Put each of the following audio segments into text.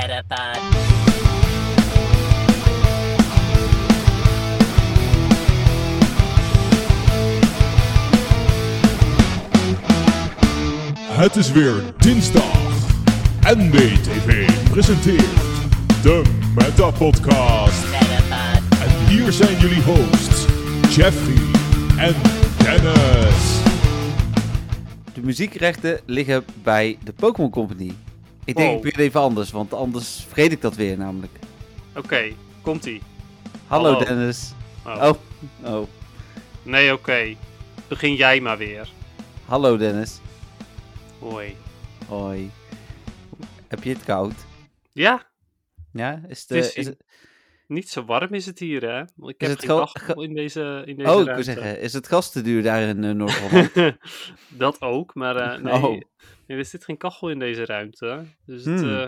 Metapod. Het is weer dinsdag. NBTV presenteert de Meta Podcast. Metapod. En hier zijn jullie hosts, Jeffrey en Dennis. De muziekrechten liggen bij de Pokémon Company. Ik denk, Wow. ik weer even anders, want anders vergeet ik dat weer namelijk. Oké, komt-ie. Hallo, Hallo. Dennis. Oh. Oh, oh. Nee, oké. Begin jij maar weer. Hallo Dennis. Hoi. Hoi. Heb je het koud? Ja, Ja, is het, Het is is hier- het... niet zo warm is het hier, hè? Ik Is heb het kachel in deze, in deze Oh, ik wil zeggen, is het gas te duur daar in uh, Noord-Holland? Dat ook, maar eh, nee, Oh. Nee, er zit geen kachel in deze ruimte. Dus het, Hmm. eh,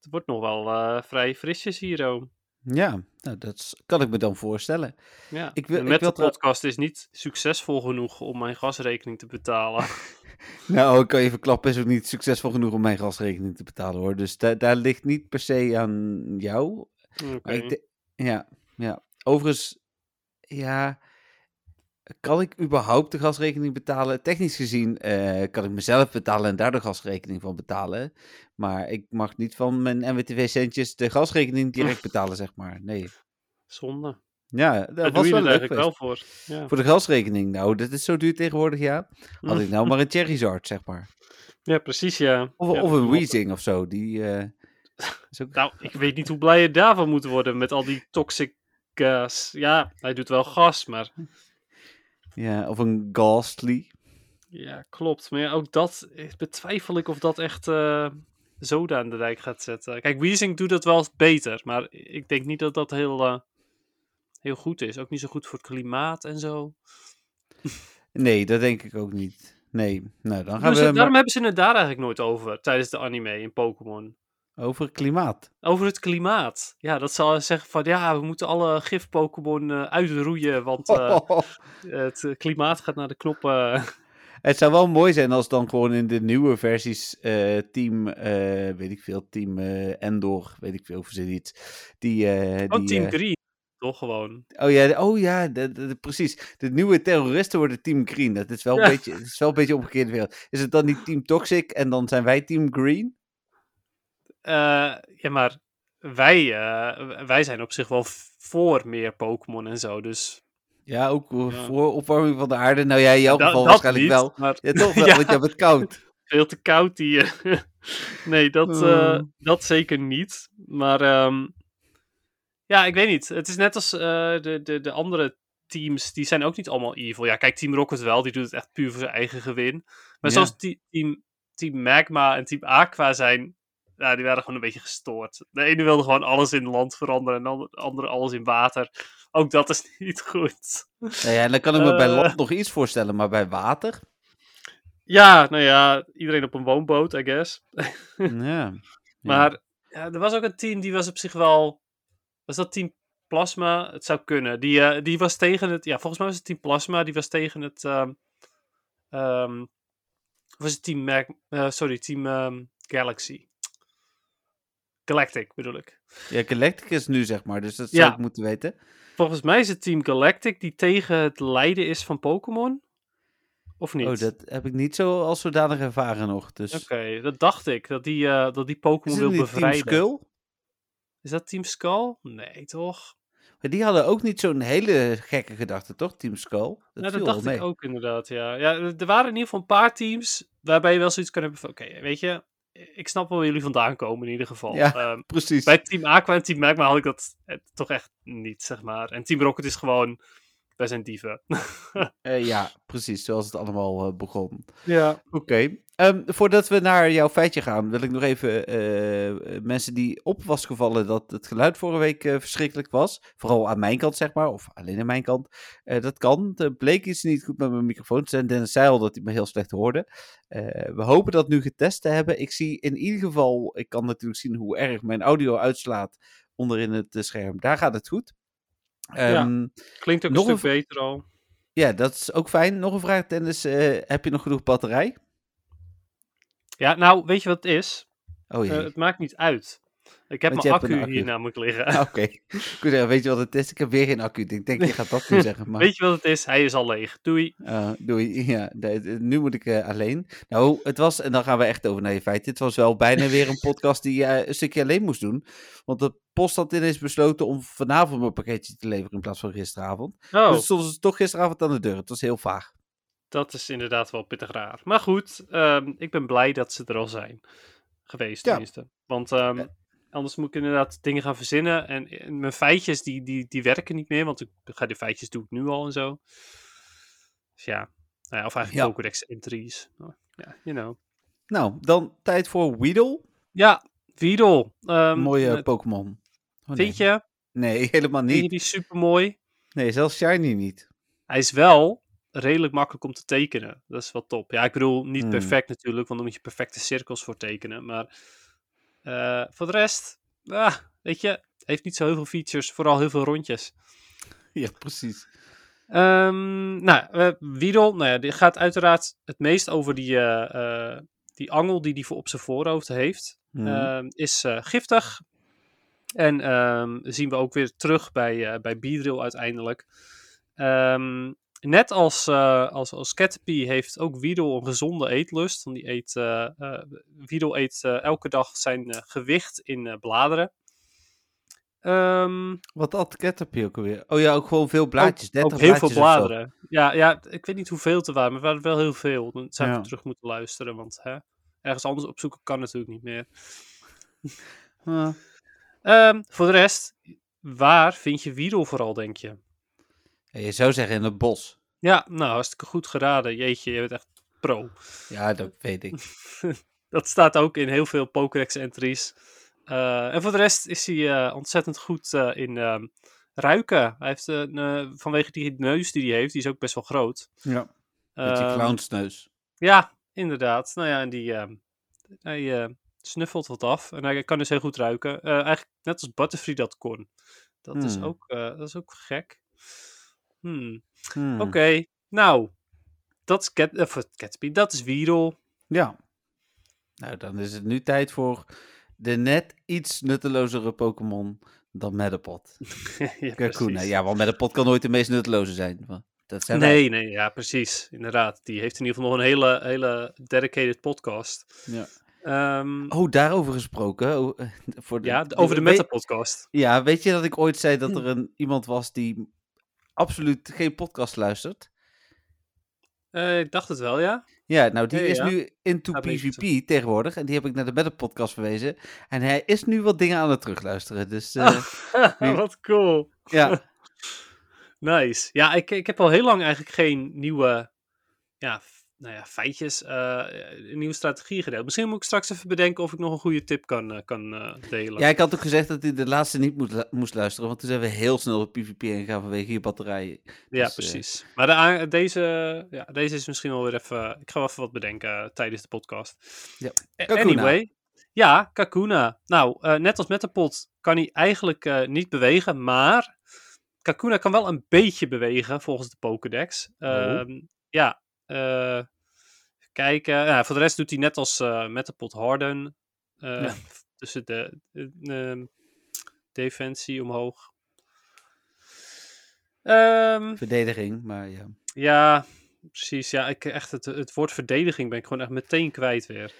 het wordt nog wel eh, vrij frisjes hier, oh. ja, nou, dat kan ik me dan voorstellen. Ja. Ik wil- de ik Met wil de podcast is niet succesvol genoeg om mijn gasrekening te betalen. Nou, ik kan je verklappen, is ook niet succesvol genoeg om mijn gasrekening te betalen hoor. Dus da- daar ligt niet per se aan jou. Maar ik ja, ja. Overigens, ja, kan ik überhaupt de gasrekening betalen? Technisch gezien eh, kan ik mezelf betalen en daar de gasrekening van betalen. Maar ik mag niet van mijn NWTV-centjes de gasrekening direct betalen, zeg maar. Nee. Zonde. Ja, dat Daar was doe je wel eigenlijk wel voor. Ja. Voor de gasrekening, nou, dat is zo duur tegenwoordig, ja. Had ik nou maar een Cherryzard, zeg maar. ja, precies, ja. Of, Ja, of een. Weezing of zo. Die eh, ook... Nou, ik weet niet hoe blij je daarvan moet worden met al die toxic gas. Ja, hij doet wel gas, maar Ja, of een Ghastly. ja, klopt. Maar ja, ook dat eh, betwijfel ik of dat echt eh zoda aan de dijk gaat zetten. Kijk, Weezing doet dat wel beter, maar ik denk niet dat dat heel, eh, heel goed is. Ook niet zo goed voor het klimaat en zo. Nee, dat denk ik ook niet. Nee, nou dan gaan ze- we daarom maar hebben ze het daar eigenlijk nooit over tijdens de anime in Pokémon. Over het klimaat. Over het klimaat. Ja, dat zal zeggen van ja, we moeten alle gif-Pokémon eh, uitroeien, want eh, het eh, klimaat gaat naar de knoppen. Het zou wel mooi zijn als dan gewoon in de nieuwe versies team, weet ik veel, team Endor, weet ik veel, verzin iets. Die, eh, Oh, die, Team eh, Green. Toch gewoon. oh ja, oh ja, de, de- de- precies. De nieuwe terroristen worden Team Green. Dat is wel een Ja. beetje, is wel een beetje omgekeerde wereld. Is het dan niet Team Toxic en dan zijn wij Team Green? Eh, ja, maar wij, eh, wij zijn op zich wel voor meer Pokémon en zo. Dus Ja, ook Ja. voor opwarming van de aarde. Nou ja, in jouw Da- geval waarschijnlijk niet, wel. Maar Ja, toch wel, Ja. want je hebt het koud. veel te koud hier. nee, dat, eh, Oh. dat zeker niet. Maar ehm, ja, ik weet niet. Het is net als de, de, de andere teams. Die zijn ook niet allemaal evil. Ja, kijk, Team Rocket wel. Die doet het echt puur voor zijn eigen gewin. Maar zoals team, team Magma en Team Aqua zijn... Ja, die waren gewoon een beetje gestoord. De ene wilde gewoon alles in land veranderen en de andere alles in water. Ook dat is niet goed. Nou ja, dan kan ik me bij Eh. land nog iets voorstellen, maar bij water? Ja, nou ja, iedereen op een woonboot, I guess. Ja. Maar ja, er was ook een team die was op zich wel. Was dat team Plasma? Het zou kunnen. Die, eh, die was tegen het. Ja, volgens mij was het team Plasma. Die was tegen het. ehm ehm, was het team eh, sorry, team ehm, Galaxy. Galactic bedoel ik. Ja, Galacticus nu zeg maar, dus dat zou Ja. ik moeten weten. Volgens mij is het team Galactic die tegen het lijden is van Pokémon. Of niet? Oh, dat heb ik niet zo als zodanig ervaren nog. Dus Oké, dat dacht ik. Dat die, eh, dat die is Pokémon wil niet Team bevrijden. Skull? Is dat Team Skull? Nee, toch? Maar die hadden ook niet zo'n hele gekke gedachte, toch? Team Skull? Dat Nou, dat dacht ik ook inderdaad, ja. ja. Er waren in ieder geval een paar teams waarbij je wel zoiets kan hebben van... Oké, weet je, ik snap wel waar jullie vandaan komen in ieder geval. Ja. Ehm, Precies. bij Team Aqua en Team Magma had ik dat eh, toch echt niet, zeg maar. En Team Rocket is gewoon... Wij zijn dieven. Eh, ja, precies, zoals het allemaal eh, begon. ja. Oké. Ehm, voordat we naar jouw feitje gaan, wil ik nog even eh, mensen die op was gevallen dat het geluid vorige week verschrikkelijk was. Vooral aan mijn kant, zeg maar, of alleen aan mijn kant. Dat kan. Er bleek iets niet goed met mijn microfoon te zijn. Dennis zei al dat hij me heel slecht hoorde. We hopen dat nu getest te hebben. Ik zie in ieder geval, ik kan natuurlijk zien hoe erg mijn audio uitslaat onderin het scherm. Daar gaat het goed. Ehm, Klinkt ook Nog een een stuk beter al. ja, dat is ook fijn. Nog een vraag, Dennis. eh, heb je nog genoeg batterij? Ja, nou, weet je wat het is? Oh jee. het maakt niet uit. Ik heb Want mijn accu, hier namelijk liggen. Ah, Oké. Wou zeggen, Weet je wat het is? Ik heb weer geen accu. Ik denk, je gaat dat nu zeggen. Maar... Weet je wat het is? Hij is al leeg. Doei. Uh, doei. Ja, nu moet ik eh, alleen. Nou, het was, en dan gaan we echt over naar je feiten. Het was wel bijna weer een podcast die je een stukje alleen moest doen. Want de post had ineens besloten om vanavond mijn pakketje te leveren in plaats van gisteravond. Oh, Dus stonden ze toch gisteravond aan de deur. Het was heel vaag. dat is inderdaad wel pittig raar. Maar goed, ehm, ik ben blij dat ze er al zijn. Geweest Ja. tenminste. Want ehm, Ja. Anders moet ik inderdaad dingen gaan verzinnen. En, en mijn feitjes, die, die, die werken niet meer. Want ik ga de feitjes doe ik nu al en zo. Dus ja. Nou ja of eigenlijk Ja. Pokédex entries. Ja, you know. Nou, dan tijd voor Weedle. Ja, Weedle. ehm, Mooie Pokémon. Oh, nee. Vind je? Nee, helemaal Vind je niet. die super mooi? Nee, zelfs Shiny niet. Hij is wel redelijk makkelijk om te tekenen. Dat is wel top. Ja, ik bedoel, niet Hmm. perfect natuurlijk, want dan moet je perfecte cirkels voor tekenen. Maar eh, voor de rest, ah, weet je, heeft niet zo heel veel features, vooral heel veel rondjes. Ja, precies. Ehm, nou, eh Weedle, nou ja, die gaat uiteraard het meest over die, eh, die angel die hij voor op zijn voorhoofd heeft. Mhm. Ehm, is giftig. En ehm, zien we ook weer terug bij, bij Beedrill uiteindelijk. Ehm, net als, eh als, als Caterpie heeft ook Weedle een gezonde eetlust. Want die eet, eh eh, Weedle eet elke dag zijn gewicht in bladeren. Ehm, Wat had Caterpie ook alweer? Oh ja, ook gewoon veel blaadjes. ook, 30 ook heel veel bladeren. Ja, ja, ik weet niet hoeveel te waren, maar waren wel heel veel. Dan zou ik Ja. terug moeten luisteren, want hè, ergens anders opzoeken kan natuurlijk niet meer. Ah. Ehm, voor de rest, waar vind je Weedle vooral, denk je? Je zou zeggen in het bos. Ja, nou, hartstikke goed geraden. Jeetje, je bent echt pro. Ja, dat weet ik. Dat staat ook in heel veel Pokédex-entries. Eh, en voor de rest is hij eh, ontzettend goed eh, in ehm, ruiken. Hij heeft een, eh, vanwege die neus die hij heeft, die is ook best wel groot. Ja. Beetje Ehm, clownsneus. Ja, inderdaad. Nou ja, en die ehm, hij eh, snuffelt wat af. En hij kan dus heel goed ruiken. Eh, eigenlijk net als Butterfree dat kon. Dat, is, Hmm. ook, eh, dat is ook gek. Hmm. Hmm. Oké, nou. Dat is Cat, of, Caterpie, dat is Weedle. Ja. Nou, dan is het nu tijd voor de net iets nuttelozere Pokémon dan Metapod. ja, Kakuna. precies. Ja, want Metapod kan nooit de meest nutteloze zijn. Dat zijn wij. Nee, nee, ja, precies. Inderdaad. Die heeft in ieder geval nog een hele, hele dedicated podcast. Ja. Ehm, Oh, daarover gesproken. Oh, eh, voor de, ja, de- over de weet- Meta-podcast. Ja, weet je dat ik ooit zei dat er een, iemand was die absoluut geen podcast luistert? Eh, ik dacht het wel, ja. Ja, nou die is ja. nu into Ja, PvP tegenwoordig. En die heb ik naar de Battle podcast verwezen. En hij is nu wat dingen aan het terugluisteren. Dus eh, Wat cool. ja, Nice. Ja, ik, ik heb al heel lang eigenlijk geen nieuwe ja, nou ja, feitjes, eh, een nieuwe strategie gedeeld. Misschien moet ik straks even bedenken of ik nog een goede tip kan, eh, kan eh, delen. ja, ik had ook gezegd dat hij de laatste niet moet, lu- moest luisteren. Want toen zijn we heel snel op PvP ingegaan vanwege je batterijen. Ja, Dus, precies. Maar de, deze, ja, deze is misschien wel weer even... Ik ga wel even wat bedenken tijdens de podcast. Ja. Kakuna. Anyway. Ja, Kakuna. Nou, net als met de pot kan hij eigenlijk niet bewegen, maar Kakuna kan wel een beetje bewegen volgens de Pokédex. Oh. Ehm, ja, eh, kijken. Ja, voor de rest doet hij net als eh met de pot Harden. eh, Ja. Tussen de, de, ehm, defensie omhoog. Ehm, Verdediging, maar ja. ja, precies. Ja, ik echt het, het woord verdediging ben ik gewoon echt meteen kwijt weer.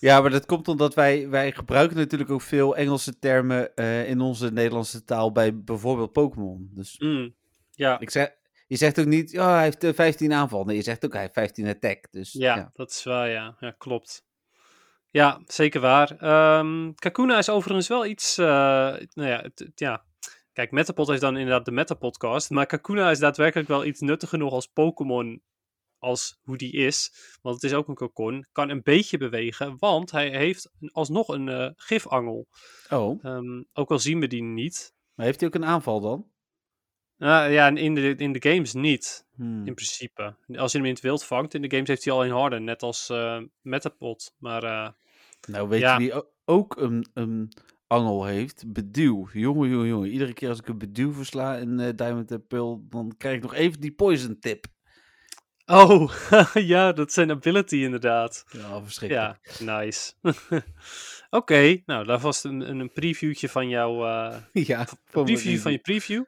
Ja, maar dat komt omdat wij, wij gebruiken natuurlijk ook veel Engelse termen eh, in onze Nederlandse taal bij bijvoorbeeld Pokémon. Dus Mm, ja, ik zeg, je zegt ook niet, ja, hij heeft eh, 15 aanval. Nee, je zegt ook, hij heeft 15 attack. Dus ja, ja. dat is waar, ja. Ja, klopt. Ja, zeker waar. Ehm Kakuna is overigens wel iets, eh, nou ja, het, ja. Kijk, Metapod heeft dan inderdaad de Metapodcast, maar Kakuna is daadwerkelijk wel iets nuttiger nog als Pokémon als hoe die is. Want het is ook een kokon, kan een beetje bewegen, want hij heeft alsnog een eh, gifangel. Oh, Ehm, ook al zien we die niet. maar heeft hij ook een aanval dan? Nou ja, in de, in de games niet. Hmm. In principe. Als je hem in het wild vangt, in de games heeft hij al een harde, net als eh Metapod. Maar eh, Nou, weet Ja. je wie ook een, een angel heeft? Beduw. Jongen, jongen, jongen. Iedere keer als ik een beduw versla in eh, Diamond and Pearl, dan krijg ik nog even die poison tip. Oh, ja, dat zijn ability inderdaad. Ja, verschrikkelijk. Ja, nice. Oké, nou, daar was een, een previewtje van jouw... eh ja, mijn preview van je preview.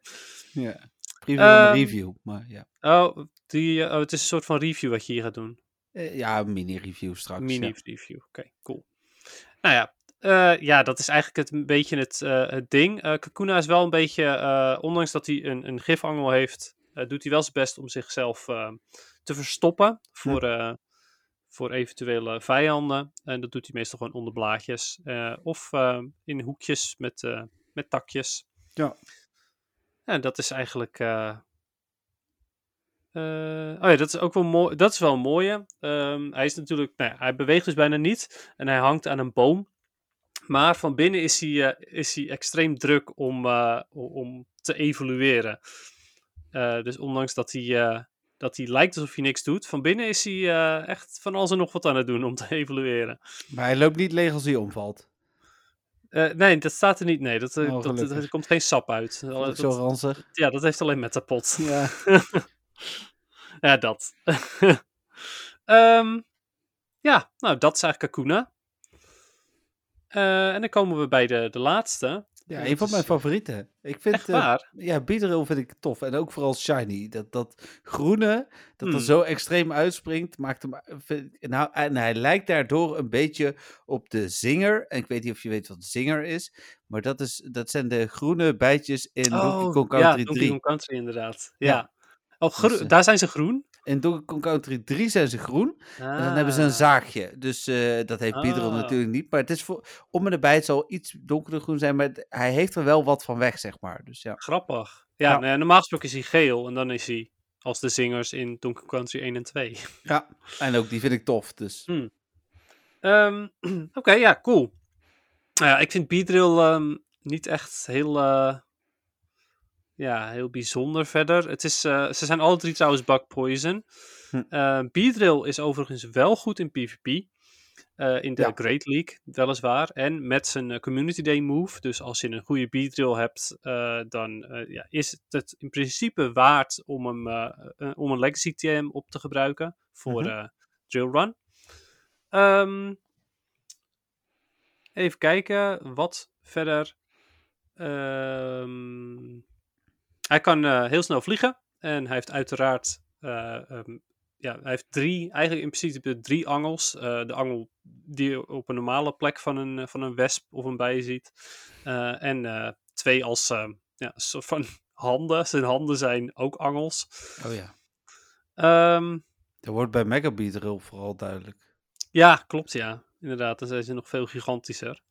Ja. Preview van mijn Ehm, review, maar ja. Oh, die, eh, oh, het is een soort van review wat je hier gaat doen. Eh, ja, een mini-review straks. Mini ja. review. Oké, cool. Nou ja, ja, dat is eigenlijk het, een beetje het, het ding. Eh Kakuna is wel een beetje, ondanks dat hij een, een gifangel heeft, doet hij wel zijn best om zichzelf te verstoppen voor, eh, voor eventuele vijanden. En dat doet hij meestal gewoon onder blaadjes eh, of eh, in hoekjes met, eh, met takjes. Ja. En dat is eigenlijk. eh, oh ja, dat is ook wel mooi. Dat is wel een mooie. Ehm, hij is natuurlijk. Nou ja, hij beweegt dus bijna niet. En hij hangt aan een boom. Maar van binnen is hij, is hij extreem druk om, om te evolueren. Dus ondanks dat hij, dat hij lijkt alsof hij niks doet, van binnen is hij eh, echt van alles en nog wat aan het doen om te evolueren. Maar hij loopt niet leeg als hij omvalt. Eh, nee, dat staat er niet. Nee, dat, eh, Oh, dat, er komt geen sap uit. Dat- ik zo ranzig. ja, dat heeft alleen Metapod. Ja. Ja, dat. Ehm, ja, nou, dat is eigenlijk Kakuna. En dan komen we bij de, de laatste. Ja, een van mijn eh, favorieten. Ik vind, Echt eh, ja, Beedrill vind ik tof. En ook vooral Shiny. Dat, dat groene, dat er Hmm. zo extreem uitspringt, maakt hem... Nou, en hij lijkt daardoor een beetje op de zinger. En ik weet niet of je weet wat zinger is. Maar dat, is, dat zijn de groene bijtjes in Donkey Kong Oh, ja, Country Donkey 3. Kong Country inderdaad. Ja. Ja. Oh, Dus, daar zijn ze groen? In Donkey Kong Country 3 zijn ze groen. En dan hebben ze een Ah, zaagje. Dus eh, dat heeft Beedrill Ah. natuurlijk niet. Maar het is voor, om en erbij, het zal iets donkerder groen zijn. Maar het- hij heeft er wel wat van weg, zeg maar. Dus ja. Grappig. Ja, normaal gesproken is hij geel en dan is hij als de zingers in Donkey Country 1 en 2. ja. En ook die vind ik tof. Dus Ehm, Oké, ja, cool. Nou ja, ik vind Beedrill ehm, niet echt heel, eh, ja, heel bijzonder verder. Het is, eh, ze zijn alle drie trouwens Bug Poison. Hm. Beedrill is overigens wel goed in PvP. eh, in de Ja. Great League, weliswaar. En met zijn Community Day move. Dus als je een goede Beedrill hebt, dan ja, is het in principe waard om, hem, om een Legacy TM op te gebruiken voor Mhm. Drill Run. Ehm, even kijken, wat verder. Ehm, hij kan eh, heel snel vliegen. En hij heeft uiteraard. eh, ehm, ja, hij heeft drie, eigenlijk in principe drie angels. Eh, de angel die je op een normale plek van een, van een wesp of een bij ziet. En twee als ja, soort van handen. Zijn handen zijn ook angels. oh ja. Ehm, Dat wordt bij Mega Beedrill vooral duidelijk. Ja, klopt ja. Inderdaad, dan zijn ze nog veel gigantischer.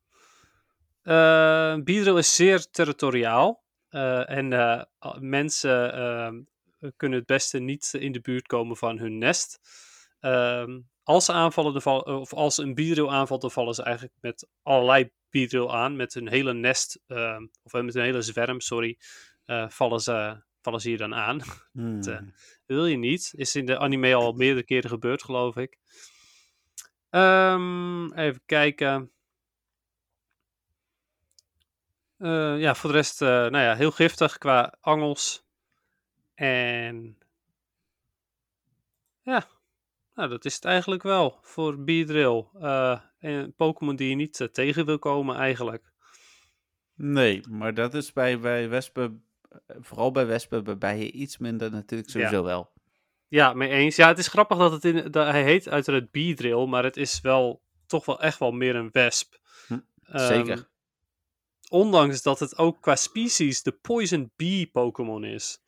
Beedrill is zeer territoriaal. Eh, en eh, mensen ehm, kunnen het beste niet in de buurt komen van hun nest. Ehm, als ze aanvallen, of als een Beedrill aanvalt, dan vallen ze eigenlijk met allerlei Beedrill aan. Met een hele nest, ehm, of met een hele zwerm, sorry, eh, vallen, ze, vallen ze hier dan aan. Hmm. eh, wil je niet. Is in de anime al meerdere keren gebeurd, geloof ik. Even kijken. Eh, ja, voor de rest, eh, nou ja, heel giftig qua angels. En ja, nou, dat is het eigenlijk wel voor Beedrill. Eh een Pokémon die je niet tegen wil komen eigenlijk. Nee, maar dat is bij, bij wespen, vooral bij wespen, bij bijen iets minder natuurlijk sowieso wel. Ja, mee eens. Ja, het is grappig dat het in. Dat, hij heet uiteraard Beedrill, maar het is wel toch wel echt wel meer een wesp. Hm, Ehm, zeker. Ondanks dat het ook qua species de Poison Bee Pokémon is.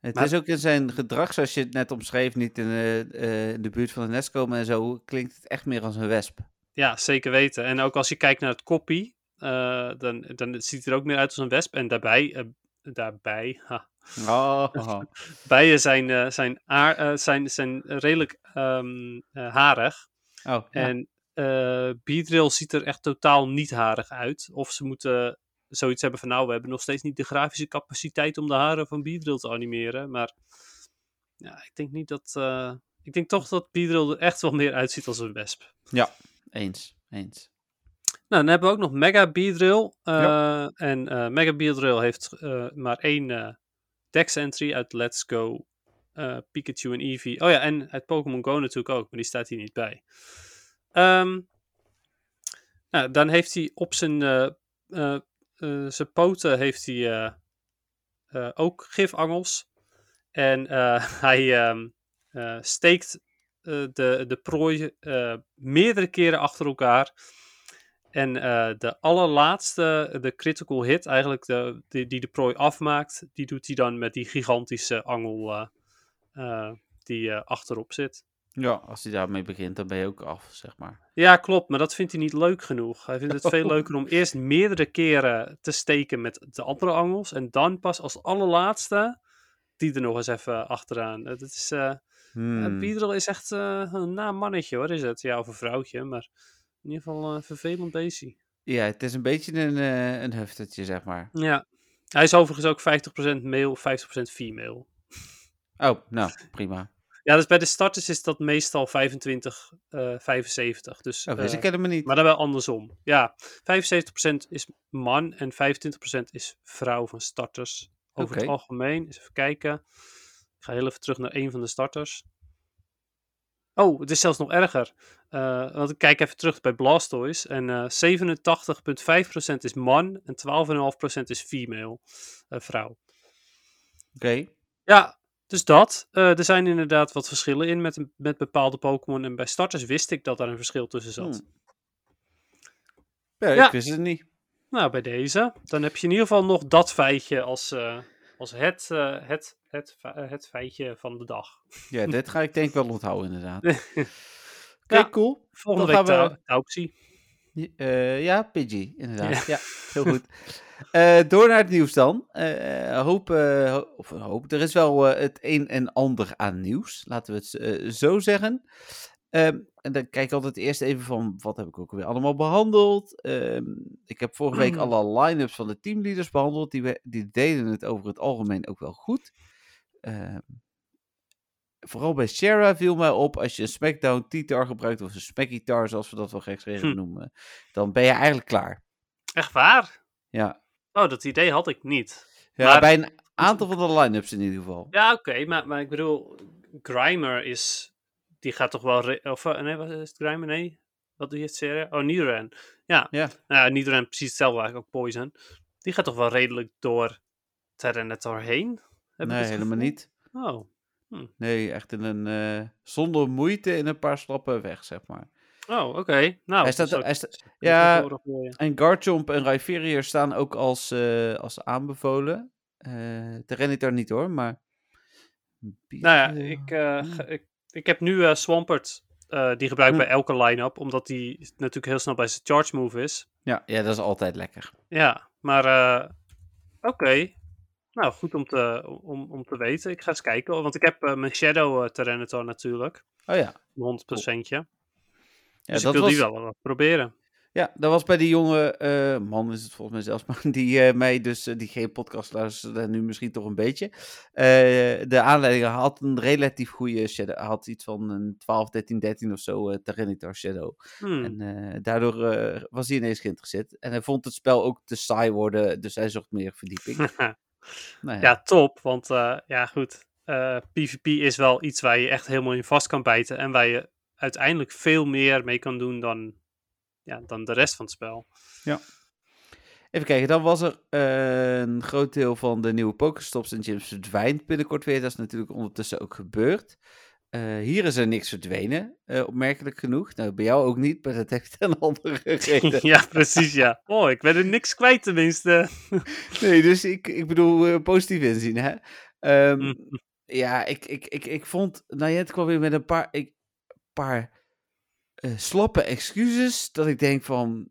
Het maar- is ook in zijn gedrag, zoals je het net omschreef, niet in, eh, eh, in de buurt van de nest komen en zo, klinkt het echt meer als een wesp. Ja, zeker weten. En ook als je kijkt naar het koppie, eh, dan, dan ziet het er ook meer uit als een wesp. En daarbij, eh, daarbij, ha, Oh, bijen zijn, zijn, aar, zijn, zijn redelijk ehm, eh, harig. oh ja. En eh Beedrill ziet er echt totaal niet harig uit. Of ze moeten zoiets hebben van, nou, we hebben nog steeds niet de grafische capaciteit om de haren van Beedrill te animeren. Maar ja, ik denk niet dat... eh, ik denk toch dat Beedrill er echt wel meer uitziet als een wesp. eens, eens. Nou, dan hebben we ook nog Mega Beedrill. eh, Ja. En Mega Beedrill heeft maar één dex entry uit Let's Go, Pikachu en Eevee. Oh ja, en uit Pokémon Go natuurlijk ook, maar die staat hier niet bij. Ehm, Nou, dan heeft hij op zijn, eh, eh, eh, zijn poten heeft hij, ook gifangels. En hij ehm, eh, steekt de, de prooi meerdere keren achter elkaar. En de allerlaatste, de critical hit, eigenlijk de, die, die de prooi afmaakt, die doet hij dan met die gigantische angel die achterop zit. Ja, als hij daarmee begint, dan ben je ook af, zeg maar. Ja, klopt, maar dat vindt hij niet leuk genoeg. Hij vindt het veel leuker om eerst meerdere keren te steken met de andere angels. En dan pas als allerlaatste die er nog eens even achteraan. Het is, Hmm. Beedrill is echt eh, een naam mannetje hoor, is het? Ja, of een vrouwtje, maar in ieder geval eh vervelend beestje. Ja, het is een beetje een, een huftertje, zeg maar. Ja. Hij is overigens ook 50% male, 50% female. Oh, nou, prima. Ja, dus bij de starters is dat meestal 25, eh 75. Dus, Oh, eh, deze kennen me niet. Maar dan wel andersom. Ja, 75% is man en 25% is vrouw van starters. Over het algemeen. Eens even kijken. Ik ga heel even terug naar een van de starters. Oh, het is zelfs nog erger. Eh, want ik kijk even terug bij Blastoise. En eh 87,5% is man en 12,5% is female. eh, vrouw. Oké. Ja, dus dat. Eh, er zijn inderdaad wat verschillen in met, met bepaalde Pokémon. En bij starters wist ik dat daar een verschil tussen zat. Hmm. Ja, Ja. ik wist het niet. Nou, bij deze. Dan heb je in ieder geval nog dat feitje als, eh, als het, eh, het, het, het feitje van de dag. Ja, dit ga ik denk ik wel onthouden, inderdaad. Oké, Ja. cool. Volgende Dan week gaan we- Taupsie. Eh, ja, Pidgey, inderdaad. Ja, heel goed. Eh, door naar het nieuws dan. Eh, hoop, ho- of hoop, er is wel het een en ander aan nieuws, laten we het zo zeggen. Ehm, en dan kijk ik altijd eerst even van, wat heb ik ook weer allemaal behandeld. Ehm, ik heb vorige week alle line-ups van de teamleaders behandeld. Die, we- die deden het over het algemeen ook wel goed. Vooral bij Shara viel mij op, als je een Smackdown T-Tar gebruikt, of een Smacky-Tar, zoals we dat wel gekscherend Hm. noemen, dan ben je eigenlijk klaar. Echt waar? Ja, Oh, dat idee had ik niet. ja Maar- bij een aantal van de line-ups in ieder geval. Ja, oké, maar, maar ik bedoel, Grimer is. Die gaat toch wel. Of eh, nee, wat is het Grimer? Nee. Wat doe je het serie? Oh, Nidoran. Ja, Ja, nou Nidoran precies hetzelfde eigenlijk, ook Poison. Die gaat toch wel redelijk door Tyranitar heen? Heb nee, helemaal niet. Oh. Nee, echt in een, eh, zonder moeite in een paar stappen weg, zeg maar. Oh, oké. Nou, Hij staat- hij ik- sta- zou ik ja, voor. En Garchomp en Rhyperior staan ook als, eh, als aanbevolen. Eh Tyranitar niet hoor, maar... Nou ja, ik, hmm. ik, ik heb nu Swampert. die gebruik ik Hm. bij elke line-up, omdat die natuurlijk heel snel bij zijn charge move is. Ja, ja, dat is altijd lekker. Ja, maar oké. Nou, goed om te, om, om te weten. Ik ga eens kijken, want ik heb eh, mijn Shadow uh, Tyranitar natuurlijk. Oh ja. Een 100%. Ja, dus dat ik wil was, die wel wat proberen. Ja, dat was bij die jonge eh, man, is het volgens mij zelfs, maar die eh, mij dus, eh, die geen podcast luisterde, nu misschien toch een beetje. Eh, de aanleiding had een relatief goede shadow, hij had iets van een 12, 13, 13 of zo, eh Tyranitar Shadow. Hmm. En eh, daardoor eh, was hij ineens geïnteresseerd. En hij vond het spel ook te saai worden, dus hij zocht meer verdieping. nou ja, ja, top. Want eh, ja, goed. eh, PvP is wel iets waar je echt helemaal in vast kan bijten. En waar je uiteindelijk veel meer mee kan doen dan, ja, dan de rest van het spel. Even kijken, dan was er eh, een groot deel van de nieuwe Pokestops en gyms verdwijnt binnenkort weer. Dat is natuurlijk ondertussen ook gebeurd. Eh, hier is er niks verdwenen, eh, opmerkelijk genoeg. Nou, bij jou ook niet, maar dat heeft een andere reden. ja, precies, ja. Oh, ik ben er niks kwijt tenminste. Nee, dus ik, ik bedoel eh, positief inzien, hè. Ehm, Mhm. Ja, ik, ik, ik, ik vond, Nayet kwam weer met een paar, ik, paar slappe excuses, dat ik denk van,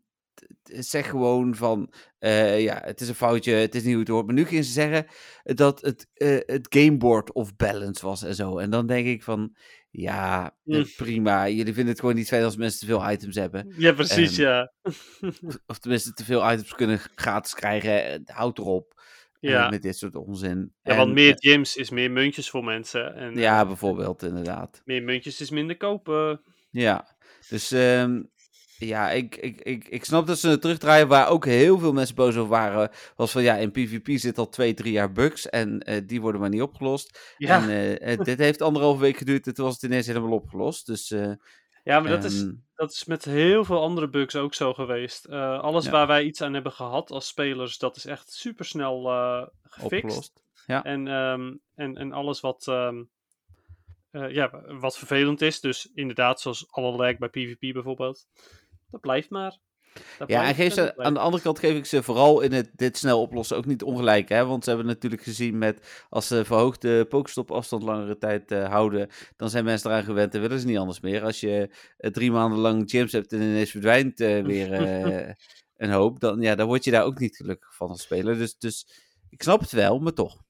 zeg gewoon van, eh, ja, het is een foutje, het is niet hoe het hoort. Maar nu ging ze zeggen dat het, eh, het gameboard of balance was en zo. En dan denk ik van, ja, eh, Mm. prima, jullie vinden het gewoon niet fijn als mensen te veel items hebben. Ja, precies, Ehm, ja. Of tenminste te veel items kunnen gratis krijgen, houd erop. Ja. met dit soort onzin. ja, want En, meer eh, gyms is meer muntjes voor mensen. En ja, bijvoorbeeld, inderdaad. meer muntjes is minder kopen. Ja, dus ehm, ja, ik, ik, ik, ik snap dat ze het terugdraaien. Waar ook heel veel mensen boos over waren, was van ja, in PvP zit al twee, drie jaar bugs en eh, die worden maar niet opgelost. Ja, En eh, eh, dit heeft anderhalve week geduurd toen was het ineens helemaal opgelost. Dus Ja, maar dat is, Ehm, dat is met heel veel andere bugs ook zo geweest. Alles Ja. waar wij iets aan hebben gehad als spelers, dat is echt supersnel gefixt. opgelost. Ja. En, ehm, en, en alles wat, ehm, eh, ja, wat vervelend is, dus inderdaad, zoals alle lag bij PvP bijvoorbeeld, dat blijft maar. Dat Ja, en geef ze, aan de andere kant geef ik ze vooral in het dit snel oplossen ook niet ongelijk. Hè? Want ze hebben natuurlijk gezien met als ze verhoogde pokestop afstand langere tijd eh, houden, dan zijn mensen eraan gewend en willen ze niet anders meer. Als je eh, drie maanden lang gyms hebt en ineens verdwijnt eh, weer een hoop, dan, ja, dan word je daar ook niet gelukkig van als speler. Dus, dus ik snap het wel, maar toch.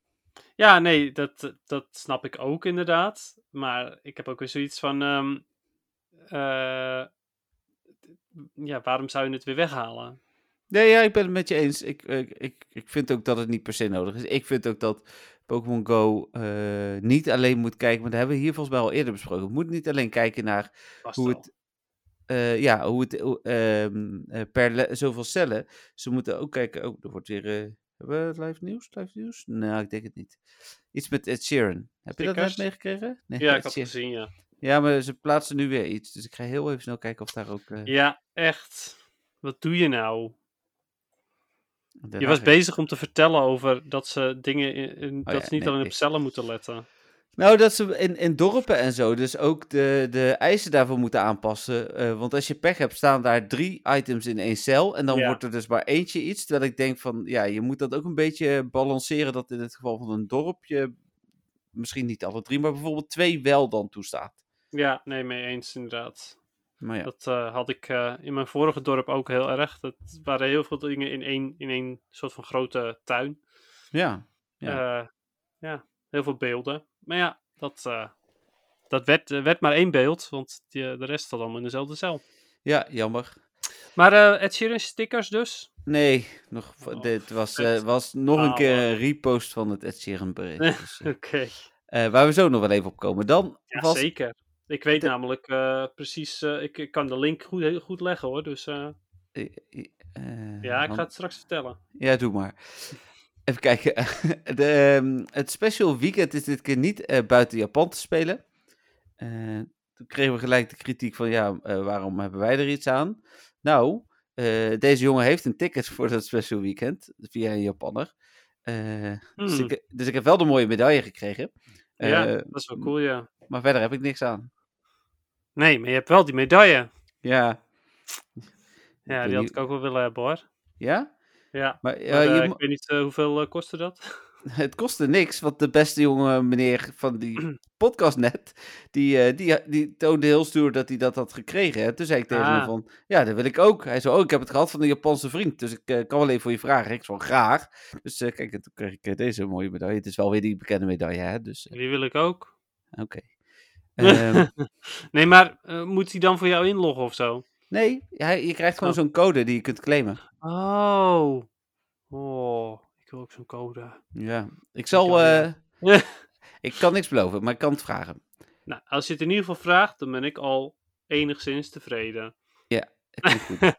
Ja, nee, dat, dat snap ik ook inderdaad. Maar ik heb ook weer zoiets van. ehm, eh, ja, waarom zou je het weer weghalen? Nee, ja, ik ben het met je eens. Ik, ik, ik, ik vind ook dat het niet per se nodig is. Ik vind ook dat Pokémon Go eh, niet alleen moet kijken, maar dat hebben we hier volgens mij al eerder besproken. Het moet niet alleen kijken naar hoe het, eh, ja, hoe het ehm, eh, per zoveel cellen. Ze moeten ook kijken. Oh, er wordt weer. hebben we live nieuws? Live nieuws? Nou, ik denk het niet. Iets met Ed Sheeran. Heb je dat net meegekregen? Nee, Ja, Ed ik had het gezien, ja. Ja, maar ze plaatsen nu weer iets. Dus ik ga heel even snel kijken of daar ook. eh, Ja, echt. Wat doe je nou? daarna Je was ik- bezig om te vertellen over dat ze dingen. In, in- dat Oh ja, ze niet nee, alleen op cellen moeten letten. Nou, dat ze in, in dorpen en zo dus ook de, de eisen daarvoor moeten aanpassen. Eh, want als je pech hebt, staan daar drie items in één cel. En dan Ja. wordt er dus maar eentje iets. Terwijl ik denk van, ja, je moet dat ook een beetje balanceren. Dat in het geval van een dorpje, misschien niet alle drie, maar bijvoorbeeld twee wel dan toestaat. Ja, nee, mee eens inderdaad. Maar ja, Dat eh, had ik eh, in mijn vorige dorp ook heel erg. Dat waren heel veel dingen in één, in één soort van grote tuin. ja. Ja, ja heel veel beelden. Maar ja, dat, eh, dat werd, eh, werd maar één beeld, want die, de rest zat allemaal in dezelfde cel. ja jammer. Maar eh Ed Sheeran stickers dus? Nee, nog, Oh, dit was, eh, was nog een Ah, keer een repost van het Ed Sheeran bericht. Dus, eh, Oké. eh, waar we zo nog wel even op komen. Dan Ja, was zeker. Ik weet de- namelijk eh, precies, eh, ik, ik kan de link goed, heel goed leggen hoor. Dus eh, ja, ik ga het straks vertellen. Ja, doe maar. Even kijken. De, ehm, het special weekend is dit keer niet buiten Japan te spelen. Toen kregen we gelijk de kritiek van, ja, waarom hebben wij er iets aan? Nou, deze jongen heeft een ticket voor dat special weekend via een Japanner. Dus, Hmm. ik, dus ik heb wel de mooie medaille gekregen. ja, dat is wel cool, ja. Maar verder heb ik niks aan. Nee, maar je hebt wel die medaille. Ja. Ja, die had ik ook wel willen hebben hoor. Ja? Ja, Maar, ja, maar, eh, je ik weet niet eh, hoeveel kostte dat. Het kostte niks, want de beste jonge meneer van die podcast net, die, die, die toonde heel stoer dat hij dat had gekregen. En toen zei ik tegen hem Ah. van, ja, dat wil ik ook. Hij zei, oh, ik heb het gehad van een Japanse vriend, dus ik kan wel even voor je vragen. Ik zei, graag. Dus kijk, en toen kreeg ik deze mooie medaille. Het is wel weer die bekende medaille, hè, dus Die wil ik ook. oké. Ehm, nee, maar eh, moet hij dan voor jou inloggen of zo? nee, hij, je krijgt gewoon Oh. zo'n code die je kunt claimen. Oh. Oh, ik wil ook zo'n code. Ja, ik zal, kan, ja. eh, ik kan niks beloven, maar ik kan het vragen. Nou, als je het in ieder geval vraagt, dan ben ik al enigszins tevreden. Klinkt goed.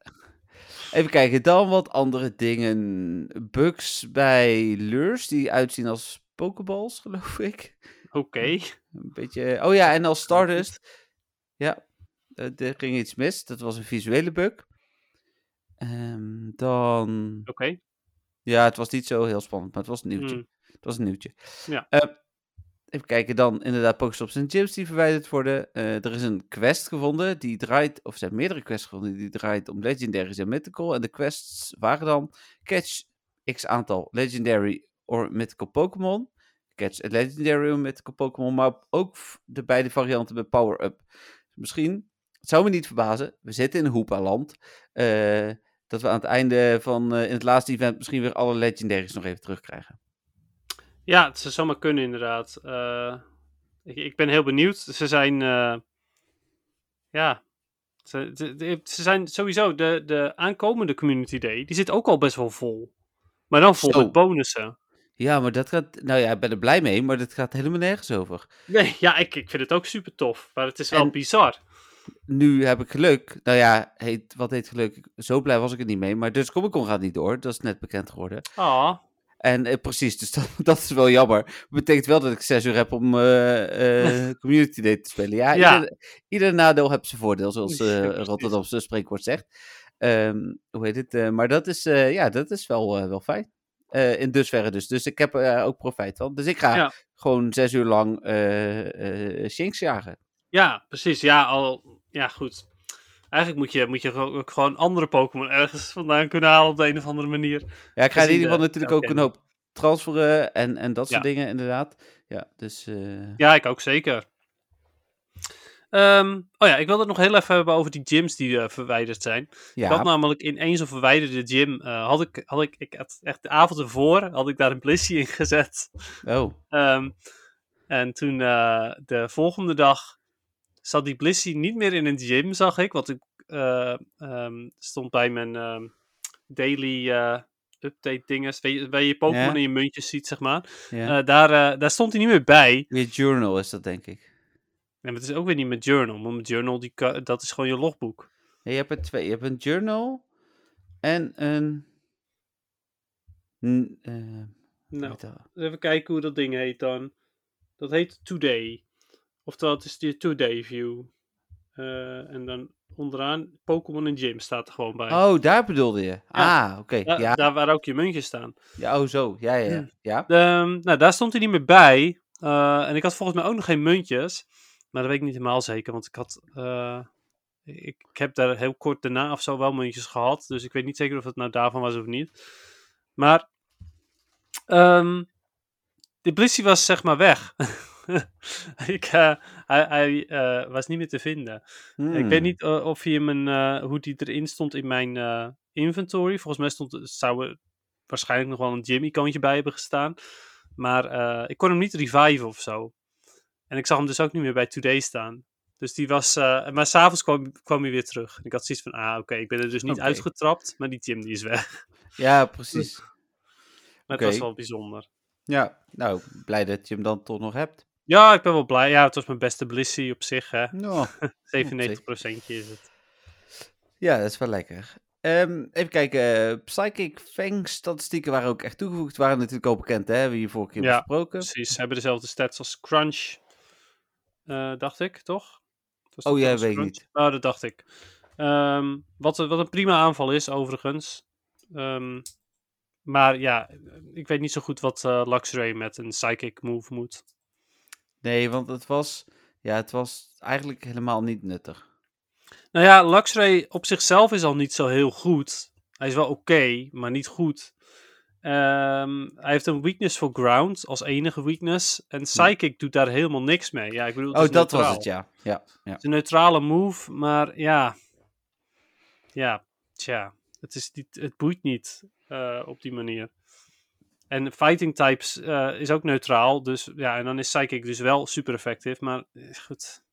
Even kijken, dan wat andere dingen. Bugs bij lures die uitzien als pokeballs, geloof ik. Oké. Een beetje... Oh ja, en als Stardust. Ja, eh, er ging iets mis. Dat was een visuele bug. Ehm, dan... Oké. Ja, het was niet zo heel spannend, maar het was een nieuwtje. Hmm. Het was een nieuwtje. Ja. Eh, even kijken, dan inderdaad Pokestops en gyms die verwijderd worden. Eh, er is een quest gevonden die draait, of er zijn meerdere quests gevonden die draait om legendaries en mythical. En de quests waren dan catch x aantal legendary or mythical Pokémon. Catch a legendary or mythical Pokémon, maar ook de beide varianten met power-up. Misschien, het zou me niet verbazen, we zitten in een Hoepa-land. eh, dat we aan het einde van eh, in het laatste event misschien weer alle legendaries nog even terugkrijgen. Ja, het zou zomaar kunnen inderdaad. Eh, ik, ik ben heel benieuwd. Ze zijn... ja... Ze, ze, ze zijn sowieso... De, de aankomende Community Day, die zit ook al best wel vol. Maar dan vol Zo. met bonussen. Ja, maar dat gaat. Nou ja, ik ben er blij mee, maar dat gaat helemaal nergens over. Nee, ja, ik, ik vind het ook super tof. Maar het is wel En- bizar. Nu heb ik geluk. Nou ja, heet, wat heet geluk? Zo blij was ik er niet mee. Maar dus Comic Con gaat niet door. Dat is net bekend geworden. Ah, En eh, precies, dus dat, dat is wel jammer. Dat betekent wel dat ik zes uur heb om eh, Community Day te spelen. Ja, Ja. Ieder, ieder nadeel heeft zijn voordeel, zoals. Rotterdamse spreekwoord zegt. Ehm, hoe heet het? maar dat is, ja, dat is wel, wel fijn. Eh, in dusverre dus. Dus ik heb er ook profijt van. Dus ik ga Ja. gewoon zes uur lang eh eh Shinx jagen. Ja, precies. Ja, al, ja goed. Eigenlijk moet je, moet je gewoon- ook gewoon andere Pokémon ergens vandaan kunnen halen op de een of andere manier. Ja, ik ga in ieder geval natuurlijk ook een hoop transferen en, en dat soort Ja. dingen inderdaad. Ja, dus... eh, Ja, ik ook zeker. Ehm, oh ja, ik wil het nog heel even hebben over die gyms die eh, verwijderd zijn. ja. Ik had namelijk in één zo'n verwijderde gym, eh, had ik, had ik, ik had echt de avond ervoor, had ik daar een Blissey in gezet. Oh, Ehm, en toen eh, de volgende dag zat die Blissey niet meer in een gym, zag ik. Want ik eh, ehm, stond bij mijn daily update dinges, waar je, je Pokémon in je muntjes ziet, zeg maar. daar, daar stond hij niet meer bij. Weer journal is dat, denk ik. En het is ook weer niet mijn journal. Want mijn journal, die, dat is gewoon je logboek. Ja, je hebt er twee. Je hebt een journal en een... N- eh, Nou, dat? even kijken hoe dat ding heet dan. Dat heet Today. Oftewel, het is die Today View. Eh, en dan onderaan Pokémon en Gym staat er gewoon bij. Oh, daar bedoelde je. Ah, oké. Da- Ja, Daar waar ook je muntjes staan. ja, oh zo. Ja, ja, ja. ja. Ehm, nou, daar stond hij niet meer bij. Eh, en ik had volgens mij ook nog geen muntjes. Maar dat weet ik niet helemaal zeker. Want ik had. eh, ik, heb daar heel kort daarna of zo wel muntjes gehad. Dus ik weet niet zeker of het nou daarvan was of niet. Maar. ehm de Blissey was zeg maar weg. ik, eh, hij hij eh, was niet meer te vinden. Ik weet Hmm. niet of hij eh, hoe die erin stond in mijn inventory. Volgens mij stond, zou er waarschijnlijk nog wel een gym-icoontje bij hebben gestaan. Maar ik kon hem niet reviven of zo. En ik zag hem dus ook niet meer bij Today staan. Dus die was. eh, maar s'avonds kwam, kwam hij weer terug. En ik had zoiets van: ah, oké, ik ben er dus niet uitgetrapt. Maar die gym die is weg. Ja, precies. Maar Oké. het was wel bijzonder. Ja, nou, blij dat je hem dan toch nog hebt. Ja, ik ben wel blij. Ja, het was mijn beste Blissey op zich. Hè. Nou, 97% is het. ja, dat is wel lekker. Ehm, even kijken. Psychic Fang statistieken waren ook echt toegevoegd. Waren natuurlijk al bekend, hè? Hebben we hier vorige keer Ja, besproken. Precies, ze hebben dezelfde stats als Crunch, eh, dacht ik, toch? Was Oh, als weet ik niet. Nou, dat dacht ik. Ehm, wat, wat een prima aanval is, overigens. Ehm, maar ja, ik weet niet zo goed wat eh Luxray met een Psychic move moet. Nee, want het was, ja, het was eigenlijk helemaal niet nuttig. Nou ja, Luxray op zichzelf is al niet zo heel goed. Hij is wel oké, maar niet goed. Ehm, hij heeft een weakness voor ground als enige weakness. En Psychic doet daar helemaal niks mee. Ja, ik bedoel, Oh, dat was het, ja. Ja, ja. Het is een neutrale move, maar ja. Ja, tja. Het, is niet, het boeit niet eh, op die manier. En fighting types eh, is ook neutraal. Dus ja, en dan is Psychic dus wel super effectief. Maar eh, goed.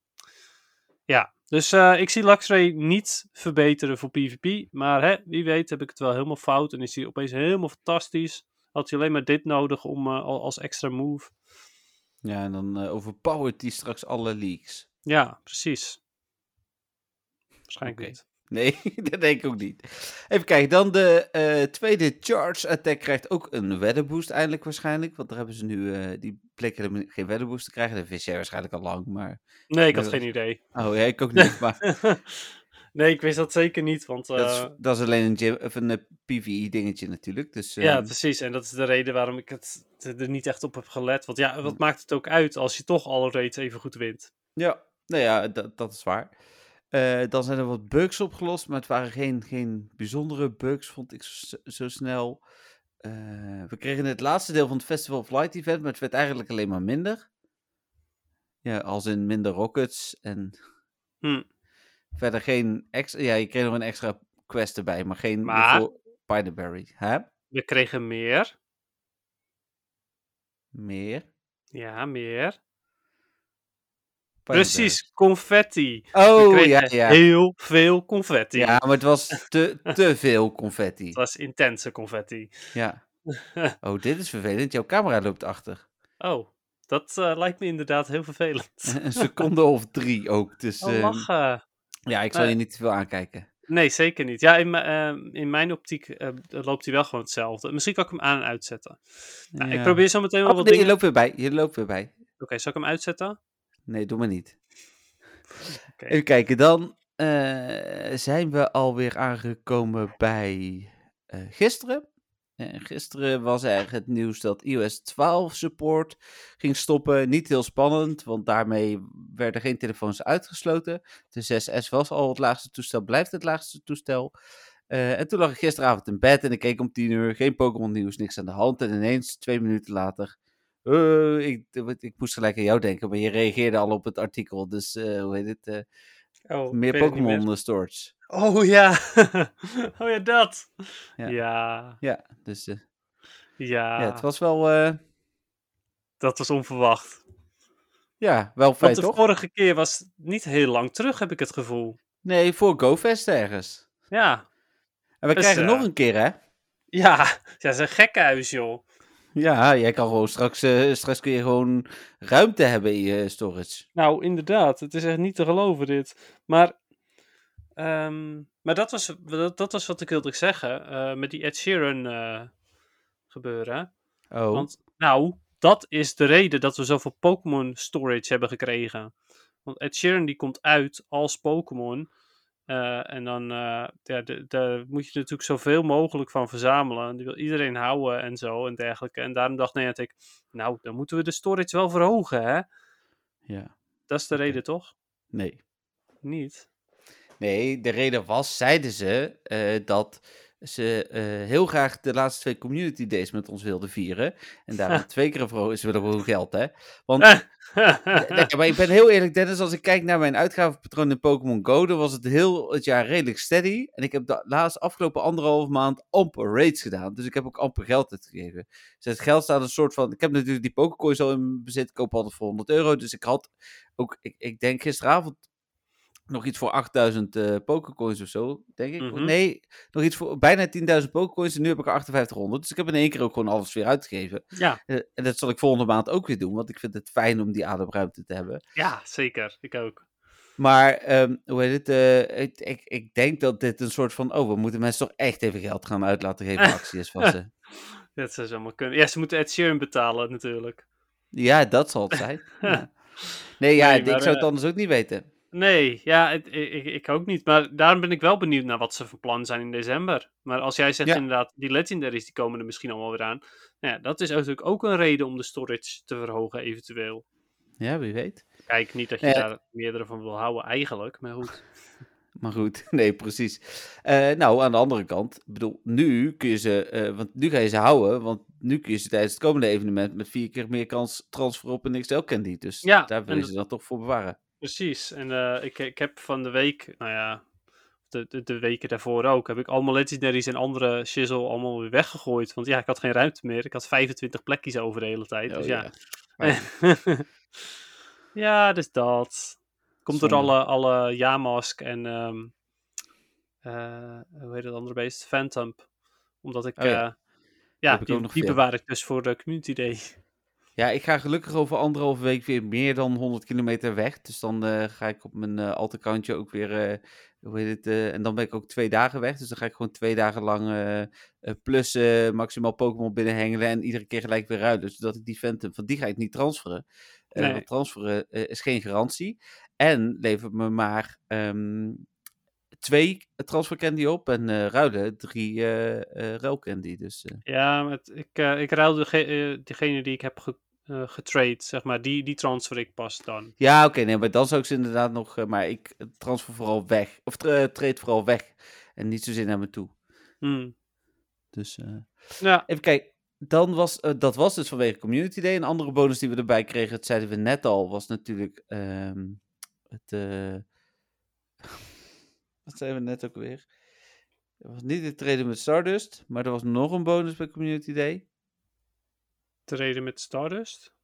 Ja, dus eh, ik zie Luxray niet verbeteren voor PvP. Maar hè, wie weet heb ik het wel helemaal fout. En is hij opeens helemaal fantastisch. Had hij alleen maar dit nodig om, eh, al- als extra move. Ja, en dan eh, overpowert hij straks alle leaks. Ja, precies. Waarschijnlijk niet. Nee, dat denk ik ook niet. Even kijken, dan de eh, tweede Charge Attack krijgt ook een weather boost eindelijk waarschijnlijk. Want daar hebben ze nu, eh, die helemaal geen weather boost te krijgen. Dat wist jij waarschijnlijk al lang, maar... Nee, ik had geen idee. Oh ja, ik ook niet, maar nee, ik wist dat zeker niet, want... dat, is, eh, dat is alleen een, gym, of een PvE dingetje natuurlijk. Dus, ja, ehm, precies. En dat is de reden waarom ik het er niet echt op heb gelet. Want ja, wat maakt het ook uit als je toch alle raids even goed wint? Ja, nou ja, dat, dat is waar. Eh, dan zijn er wat bugs opgelost, maar het waren geen, geen bijzondere bugs, vond ik zo, zo snel. Eh, we kregen het laatste deel van het Festival of Light event, maar het werd eigenlijk alleen maar minder. Ja, als in minder rockets en Hm. verder geen extra... Ja, je kreeg nog een extra quest erbij, maar geen Maar- voor Pineberry. Hè? We kregen meer. Meer? Ja, meer. Precies, confetti. Oh, ja, ja. heel veel confetti. Ja, maar het was te, te veel confetti. Het was intense confetti. Ja. Oh, dit is vervelend. Jouw camera loopt achter. Oh, dat eh, lijkt me inderdaad heel vervelend. Een seconde of drie ook. Dus Oh, ehm, lachen. ja, ik zal je niet te veel aankijken. Nee, zeker niet. Ja, in, mijn- ehm, in mijn optiek eh, loopt hij wel gewoon hetzelfde. Misschien kan ik hem aan en uitzetten. Nou, Ik Ja. probeer zo meteen wel Oh, wat nee, je dingen... loopt weer bij. Je loopt weer bij. Oké, zal ik hem uitzetten? Nee, doe maar niet. Oké. Even kijken, dan eh, zijn we alweer aangekomen bij eh, gisteren. En gisteren was er het nieuws dat iOS 12 support ging stoppen. Niet heel spannend, want daarmee werden geen telefoons uitgesloten. De 6S was al het laagste toestel, blijft het laagste toestel. Eh, en toen lag ik gisteravond in bed en ik keek om 10 uur, geen Pokémon nieuws, niks aan de hand. En ineens, twee minuten later, eh, ik, ik moest gelijk aan jou denken, maar je reageerde al op het artikel. Dus eh, hoe heet het? eh, Oh, meer Pokémon eh, storage. Oh ja. oh ja, dat. Ja. Ja. Ja. Ja, dus eh, ja, het was wel, eh, Dat was onverwacht. ja, wel fijn Want de toch? vorige keer was niet heel lang terug, heb ik het gevoel. Nee, voor GoFest ergens. Ja. En we Dus, krijgen eh, nog een keer, hè? Ja, ja dat is een gekkenhuis, joh. Ja, jij kan gewoon straks, eh, straks kun je gewoon ruimte hebben in je storage. Nou, inderdaad. Het is echt niet te geloven, dit. Maar, ehm, maar dat, was, dat, dat was wat ik wilde zeggen. eh, met die Ed Sheeran eh, gebeuren. Oh, Want, nou, dat is de reden dat we zoveel Pokémon storage hebben gekregen. Want Ed Sheeran die komt uit als Pokémon. Eh, en dan eh, ja, daar moet je natuurlijk zoveel mogelijk van verzamelen. Die wil iedereen houden en zo en dergelijke. En daarom dacht Niantic, nou, dan moeten we de storage wel verhogen, hè? ja. Dat is de reden, toch? Nee. Niet? Nee, de reden was, zeiden ze, eh, dat ze eh, heel graag de laatste twee community days met ons wilden vieren. En daarom twee keer voor Ze willen gewoon geld, hè? Want Nee, maar ik ben heel eerlijk, Dennis. Als ik kijk naar mijn uitgavenpatroon in Pokémon Go, dan was het heel het jaar redelijk steady. En ik heb de laatste afgelopen anderhalf maand amper raids gedaan. Dus ik heb ook amper geld uitgegeven. Dus het geld staat een soort van. Ik heb natuurlijk die Pokécoins al in bezit. Ik koop altijd voor 100 euro. Dus ik had ook, ik, ik denk gisteravond nog iets voor 8000 eh Pokécoins of zo. Denk ik. Mhm. Nee, nog iets voor bijna 10.000 Pokécoins. En nu heb ik er 5800. Dus ik heb in één keer ook gewoon alles weer uitgegeven. ja, Eh, en dat zal ik volgende maand ook weer doen. Want ik vind het fijn om die ademruimte te hebben. ja, zeker. Ik ook. Maar, ehm, hoe heet het? eh, ik, ik, ik denk dat dit een soort van. Oh, we moeten mensen toch echt even geld gaan uit laten geven. actie is van ze. Dat zou zomaar kunnen. Ja, ze moeten Ed Sheeran betalen, natuurlijk. Ja, dat zal het zijn. Ja. Nee, ja, Nee, ik zou het anders ook niet weten. Nee, ja, ik, ik, ik ook niet. Maar daarom ben ik wel benieuwd naar wat ze van plan zijn in december. Maar als jij zegt Ja. inderdaad, die legendaries die komen er misschien allemaal weer aan. Nou ja, dat is natuurlijk ook een reden om de storage te verhogen eventueel. Ja, wie weet. Kijk, niet dat je Ja. daar meerdere van wil houden eigenlijk, maar goed. Maar goed, nee, precies. Eh, nou, aan de andere kant, bedoel, nu kun je ze, eh, want nu ga je ze houden, want nu kun je ze tijdens het komende evenement met vier keer meer kans transferen op een XL Candy. Dus Ja, daar wil en je ze dan toch voor bewaren. Precies. En eh, ik, ik heb van de week, nou ja, de, de, de weken daarvoor ook, heb ik allemaal legendaries en andere shizzle allemaal weer weggegooid. Want ja, ik had geen ruimte meer. Ik had 25 plekjes over de hele tijd. Oh, dus ja. ja. ja, dus dat. Komt door Zonde. alle, alle Yamask en ehm, eh, hoe heet het andere beest? Phantom. Omdat ik, Oh ja. eh, ja, die, die bewaar ik dus voor de community day. Ja, ik ga gelukkig over anderhalve week weer meer dan 100 kilometer weg. Dus dan eh, ga ik op mijn uh, alt-accountje ook weer, eh, hoe heet het, eh, en dan ben ik ook twee dagen weg. Dus dan ga ik gewoon twee dagen lang eh, eh, plus eh, maximaal Pokémon binnenhengelen en iedere keer gelijk weer ruilen. Zodat ik die Phantom, van die ga ik niet transferen. Eh, Nee. transferen eh, is geen garantie. En levert me maar ehm, twee transfer candy op en eh, ruilen drie eh eh ruilcandy. Dus eh, Ja, het- ik, ik ruilde ge- eh, degene die ik heb ge, getrade, zeg maar. Die, die transfer ik pas dan. Ja, oké, nee, maar dan zou ik ze inderdaad nog. maar ik transfer vooral weg. Of tra- trade vooral weg. En niet zozeer naar me toe. Hmm. Dus Ja, even kijken. Dan was, dat was dus vanwege Community Day. Een andere bonus die we erbij kregen, dat zeiden we net al, was natuurlijk ehm, het. Eh, wat zeiden we net ook weer? Het was niet het traden met Stardust, maar er was nog een bonus bij Community Day. treden met Stardust.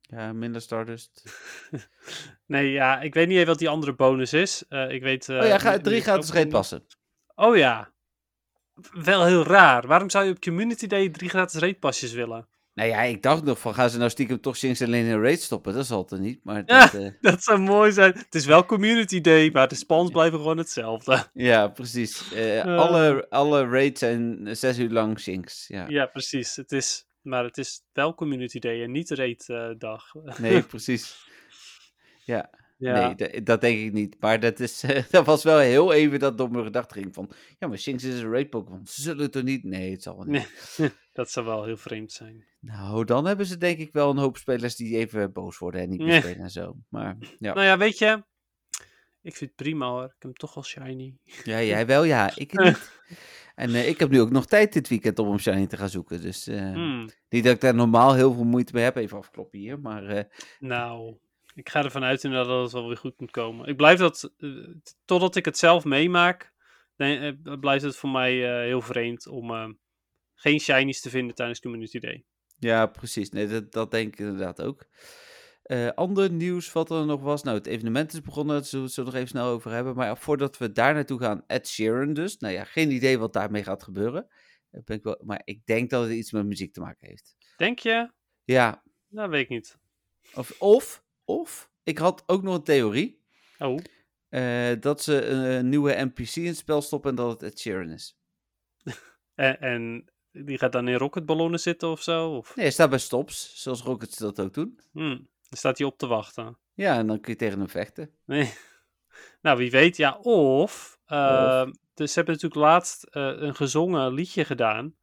Ja, minder Stardust. Nee, ja, ik weet niet even wat die andere bonus is. Eh, ik weet... oh ja, ga, niet- drie gratis reetpassen. Oh ja. Wel heel raar. Waarom zou je op Community Day drie gratis raidpasjes willen? Nou ja, ik dacht nog van, gaan ze nou stiekem toch Shinx alleen in raid stoppen? Dat zal het niet, maar... Ja. Dat, eh, Dat zou mooi zijn. Het is wel Community Day, maar de spans blijven gewoon hetzelfde. ja, precies. Eh, Eh. alle, alle raids zijn zes uur lang Shinx, ja. Ja, precies. Het is, maar het is wel Community Day en niet Raid dag. Nee, precies. Ja, Ja. nee, dat denk ik niet. Maar dat, is, eh, dat was wel heel even dat door mijn gedachten ging van... Ja, maar Shinx is een raid Pokémon. Ze zullen het er niet... Nee, het zal wel niet. Nee. Dat zou wel heel vreemd zijn. Nou, dan hebben ze denk ik wel een hoop spelers die even boos worden en niet meer spelen en zo. Maar ja, Nou ja, weet je, ik vind het prima hoor. Ik heb hem toch al shiny. ja jij wel, ja. Ik niet. En eh, ik heb nu ook nog tijd dit weekend om hem shiny te gaan zoeken. Dus Hmm, niet dat ik daar normaal heel veel moeite mee heb. Even afkloppen hier. Maar nou, ik ga ervan uit inderdaad dat het wel weer goed moet komen. Ik blijf dat, eh, totdat ik het zelf meemaak, nee, eh, blijft het voor mij eh, heel vreemd om geen shinies te vinden tijdens Community Day. ja, precies. Nee, dat, dat denk ik inderdaad ook. Eh, ander nieuws wat er nog was. Nou, het evenement is begonnen. Daar zullen we het zo nog even snel over hebben. Maar voordat we daar naartoe gaan, Ed Sheeran dus. Nou ja, geen idee wat daarmee gaat gebeuren. Eh, Ben ik wel, maar ik denk dat het iets met muziek te maken heeft. Denk je? Ja, Dat weet ik niet. of, of, of ik had ook nog een theorie. Oh, eh, dat ze een, nieuwe NPC in het spel stoppen en dat het Ed Sheeran is. en, en die gaat dan in rocketballonnen zitten of zo? Of? Nee, hij staat bij stops, zoals Rockets dat ook doen. Hmm, dan staat hij op te wachten. Ja, en dan kun je tegen hem vechten. Nee. Nou, wie weet, ja. Of, eh, dus ze hebben natuurlijk laatst eh, een gezongen liedje gedaan.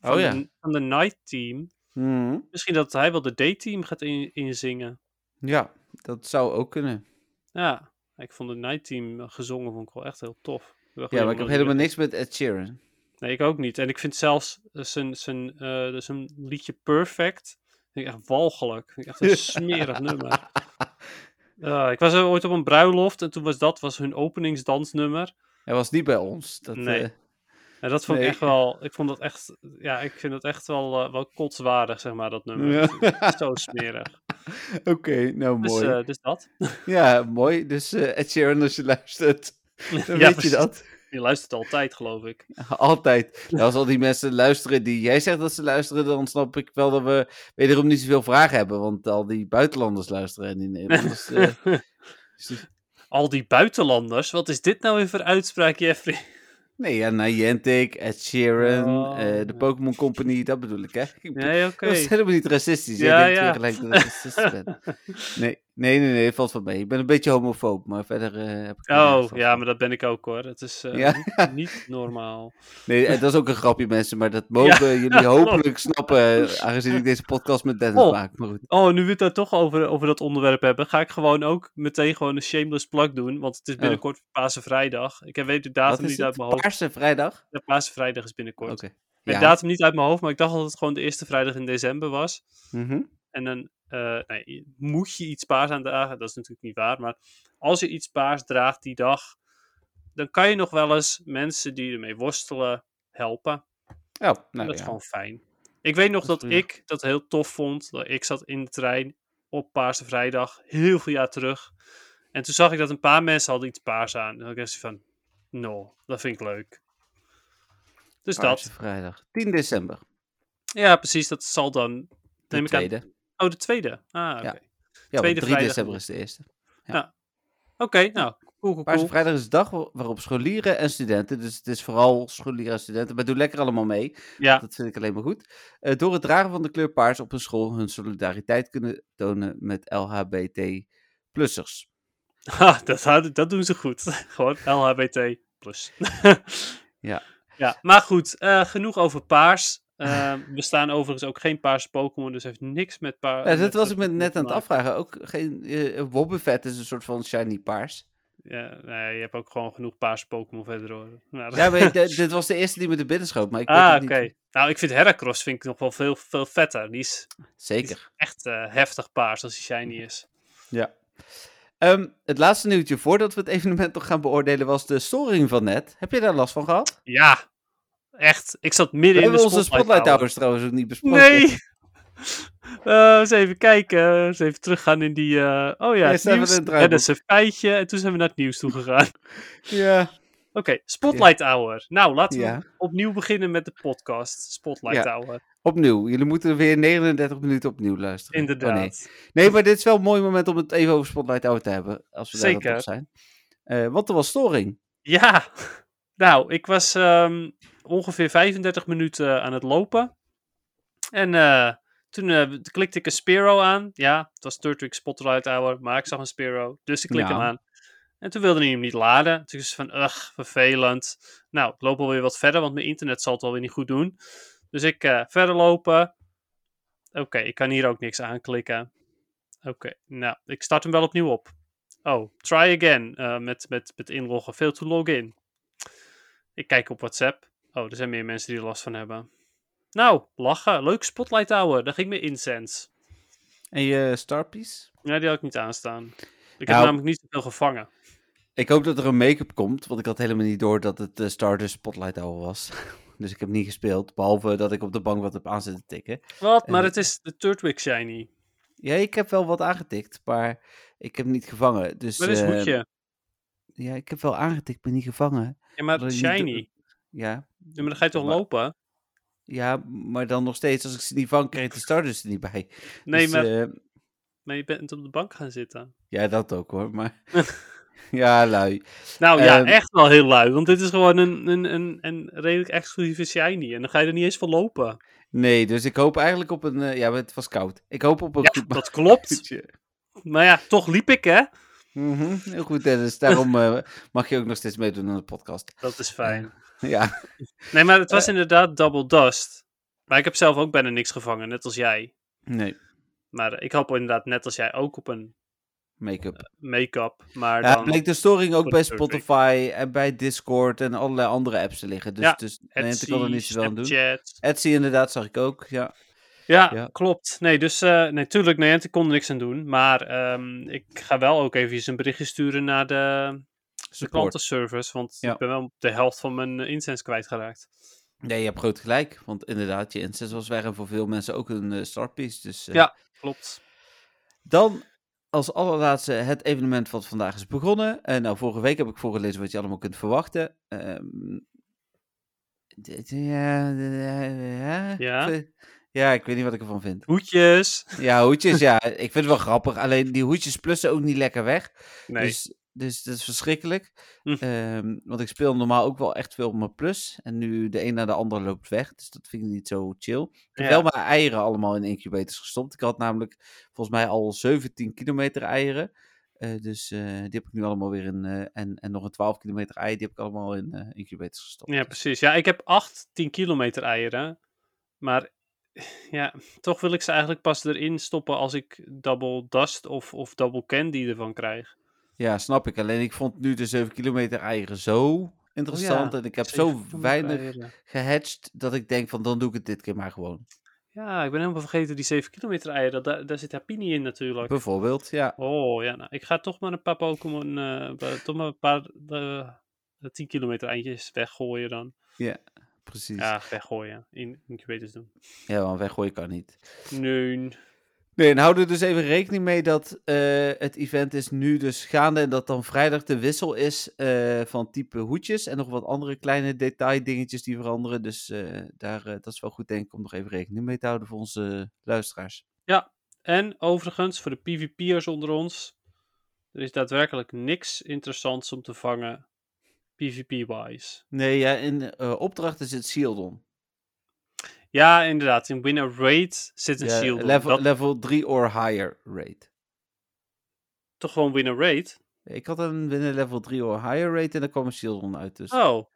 Van, Oh ja. de, van de Night Team. Mhm. Misschien dat hij wel de Day-team gaat in, inzingen. Ja, dat zou ook kunnen. Ja, ik vond de Night Team gezongen vond ik wel echt heel tof. Ja, maar ik heb helemaal niks met Ed Sheeran. Nee, ik ook niet. En ik vind zelfs eh, zijn, zijn, eh, dus een liedje Perfect. Vind ik echt walgelijk. Vind ik echt een smerig nummer. Ja, ik was er ooit op een bruiloft en toen was dat was hun openingsdansnummer. Hij was niet bij ons. Dat, Nee. eh, En dat vond ik echt wel, ik vond dat echt, ja, ik vind het echt wel, wel kotswaardig, zeg maar, dat nummer. Ja. Het Zo smerig. Oké, nou Dus, mooi. eh, dus dat. Ja, mooi. Dus eh, Ed Sheeran, als je luistert, dan Ja, weet precies. je dat. Je luistert altijd, geloof ik. Altijd. Nou, als al die mensen luisteren die jij zegt dat ze luisteren, dan snap ik wel dat we wederom niet zoveel vragen hebben. Want al die buitenlanders luisteren en die Nederlanders. eh, dus- Al die buitenlanders, wat is dit nou weer voor uitspraak, Jeffrey? Nee, ja, Niantic, Ed Sheeran, Oh, eh, de. Pokémon Company, dat bedoel ik, hè? Ik Nee, oké. Dat is helemaal niet racistisch. Ja, Jij denkt ja. weer gelijk dat ik racist ben. Nee, nee, nee, nee, valt van mee. Ik ben een beetje homofoob, maar verder eh, heb ik Oh, ja, maar dat ben ik ook hoor. Het is eh, Ja. niet, niet normaal. Nee, en dat is ook een grapje, mensen, maar dat mogen jullie hopelijk snappen, eh, aangezien ik deze podcast met Dennis Oh. maak. Maar goed. Oh, nu we het daar toch over, over dat onderwerp hebben, ga ik gewoon ook meteen gewoon een shameless plug doen. Want het is binnenkort Pasen Vrijdag. Ik weet de datum niet uit mijn hoofd. Paarse vrijdag? Ja, Pasen Vrijdag is binnenkort. Oké. Ik weet de datum niet uit mijn hoofd, maar ik dacht dat het gewoon de eerste vrijdag in december was. Mhm. En dan nee, moet je iets paars aan dragen. Dat is natuurlijk niet waar. Maar als je iets paars draagt die dag, dan kan je nog wel eens mensen die ermee worstelen helpen. Oh, En nou dat is ja. gewoon fijn. Ik weet nog Dat ik dat heel tof vond. Dat ik zat in de trein op Paarse Vrijdag, heel veel jaar terug. En toen zag ik dat een paar mensen hadden iets paars aan. En dan dacht ik van, no, dat vind ik leuk. Dus Paarse dat. vrijdag. 10 december. Ja, precies. Dat zal dan... De neem ik aan-. Oh, de tweede. Ah, oké. Ja. Oké, Ja, tweede want 3 vrijdag december is de eerste. nou, cool, cool, Paarse cool. vrijdag is de dag wa- waarop scholieren en studenten, dus het is vooral scholieren en studenten, maar doe lekker allemaal mee. Ja, Dat vind ik alleen maar goed. Eh, door het dragen van de kleur paars op een school hun solidariteit kunnen tonen met LHBT-plussers. ha, dat, dat doen ze goed. Gewoon LHBT plus. Ja. Ja, maar goed, eh, genoeg over paars. Eh, we staan overigens ook geen paarse Pokémon, dus heeft niks met paars. Ja, dat was ik me net aan het afvragen. Ook geen uh, Wobbuffet is een soort van shiny paars. Ja, nee, je hebt ook gewoon genoeg paarse Pokémon verder hoor. Nou, Ja, maar dit was de eerste die me te binnen schoot, maar ik ah, oké. Nou, ik vind Heracross vind ik nog wel veel, veel vetter. Die is, die is Zeker. echt eh, heftig paars als hij shiny is. Ja. Ehm, het laatste nieuwtje voordat we het evenement nog gaan beoordelen was de storing van net. Heb je daar last van gehad? Ja, echt. Ik zat midden in de hebben onze spotlight, spotlight towers trouwens ook niet besproken. Nee! Eh, eens even kijken. Eens even teruggaan in die... eh, oh ja, het nieuws. Ja, dat is een feitje. En toen zijn we naar het nieuws toe gegaan. Ja. Oké, Spotlight Hour. Nou, laten we Ja. opnieuw beginnen met de podcast. Spotlight Ja. Hour. Opnieuw. Jullie moeten weer 39 minuten opnieuw luisteren. Oh, Inderdaad. nee. nee, maar dit is wel een mooi moment om het even over Spotlight Hour te hebben. Als we daar Zeker. op zijn. Eh want er was storing. Ja, nou, ik was ehm, ongeveer 35 minuten aan het lopen. En eh, toen eh, klikte ik een Spiro aan. Ja, het was Turtwig Spotlight Hour, maar ik zag een Spiro, dus ik klik Ja. hem aan. En toen wilde hij hem niet laden. Toen het van, ugh, vervelend. Nou, ik loop alweer wat verder, want mijn internet zal het alweer niet goed doen. Dus ik eh, verder lopen. Oké, ik kan hier ook niks aanklikken. Oké, nou, ik start hem wel opnieuw op. Oh, try again. eh, met, met, met inloggen. Fail to log in. Ik kijk op WhatsApp. Oh, er zijn meer mensen die er last van hebben. Nou, lachen. Leuk spotlight houden. Daar ging mijn incense. En je Starpiece? Ja, die had ik niet aanstaan. Ik heb Nou. namelijk niet zoveel gevangen. Ik hoop dat er een make-up komt, want ik had helemaal niet door dat het de Stardust Spotlight Hour was. dus ik heb niet gespeeld, behalve dat ik op de bank wat heb aan zitten tikken. Wat? Maar Eh. het is de Turtwig Shiny. Ja, ik heb wel wat aangetikt, maar ik heb niet gevangen. Dus, Maar dat eh, moet je. Ja, ik heb wel aangetikt, maar niet gevangen. Ja, maar Shiny. Ja, Ja, maar dan ga je toch Maar- lopen? ja, maar dan nog steeds, als ik ze niet vang, krijg ik de Stardust er niet bij. Nee, Dus, maar, eh, maar je bent op de bank gaan zitten. ja, dat ook hoor, maar... ja, lui. Nou ja, Ehm. echt wel heel lui. Want dit is gewoon een, een, een, een redelijk exclusieve Shiny. En dan ga je er niet eens van lopen. Nee, dus ik hoop eigenlijk op een... eh, ja, het was koud. Ik hoop op een Ja, dat klopt. Maar ja, toch liep ik, hè? Mhm, Heel goed, Dennis. Daarom eh, mag je ook nog steeds meedoen aan de podcast. Dat is fijn. Ja, Nee, maar het Eh. was inderdaad double dust. Maar ik heb zelf ook bijna niks gevangen, net als jij. nee, Maar eh, ik hoop inderdaad net als jij ook op een make-up. make-up. Maar Ja, dan bleek de storing ook bij. Spotify en bij Discord en allerlei andere apps te liggen. Dus, Ja, dus nee, ik kan er niet zoveel aan doen. Etsy inderdaad, zag ik ook. Ja, Ja, Ja. klopt. Nee, dus uh, nee, tuurlijk, nee, ik kon er niks aan doen. Maar ehm, ik ga wel ook even een berichtje sturen naar de support. klantenservice. Want Ja. ik ben wel de helft van mijn eh, incense kwijtgeraakt. Nee, je hebt groot gelijk. Want inderdaad, je incense was weg en voor veel mensen ook een eh, startpiece. Dus, eh, Ja. Klopt. Dan als allerlaatste het evenement wat vandaag is begonnen. En nou, vorige week heb ik voorgelezen wat je allemaal kunt verwachten. Ehm, ja, ja, ja, ik weet niet wat ik ervan vind. Hoedjes. Ja, hoedjes, ja. Ik vind het wel grappig. Alleen die hoedjes plussen ook niet lekker weg. Nee. Dus, dus dat is verschrikkelijk. Hm. Ehm, want ik speel normaal ook wel echt veel op mijn plus. En nu de een na de ander loopt weg. Dus dat vind ik niet zo chill. Ik heb Ja. wel mijn eieren allemaal in incubators gestopt. Ik had namelijk volgens mij al 17 kilometer eieren. Eh, dus eh, die heb ik nu allemaal weer in. eh, en, en nog een 12 kilometer ei, die heb ik allemaal in incubators gestopt. Ja, precies. Ja, ik heb 8 10 kilometer eieren. Maar ja, toch wil ik ze eigenlijk pas erin stoppen als ik double dust of, of double candy ervan krijg. Ja, snap ik. Alleen ik vond nu de 7 kilometer eieren zo interessant. en ik heb zo weinig gehatcht dat ik denk van dan doe ik het dit keer maar gewoon. Ja, ik ben helemaal vergeten die 7 kilometer eieren. Daar, daar zit Happini in natuurlijk. Bijvoorbeeld, ja. Oh ja, nou, ik ga toch maar een paar Pokémon, ba- toch maar een paar eh, 10 kilometer eindjes weggooien dan. Precies. Ja, weggooien. In incubators doen. Ja, want weggooien kan niet. Nee. Nee, en hou er dus even rekening mee dat eh, het event is nu dus gaande en dat dan vrijdag de wissel is eh, van type hoedjes en nog wat andere kleine detaildingetjes die veranderen. Dus eh, daar, dat is wel goed denk ik om nog even rekening mee te houden voor onze luisteraars. En overigens, voor de PvP'ers onder ons, er is daadwerkelijk niks interessants om te vangen PvP-wise. Nee, ja, in opdrachten zit Shieldon. Ja, inderdaad. In Winner Raid zit een Ja, shield. level, Dat, level 3 or higher rate. toch gewoon Winner Raid? Ik had een winnen level 3 or higher rate en daar kwam een Shieldon uit. Dus Oh.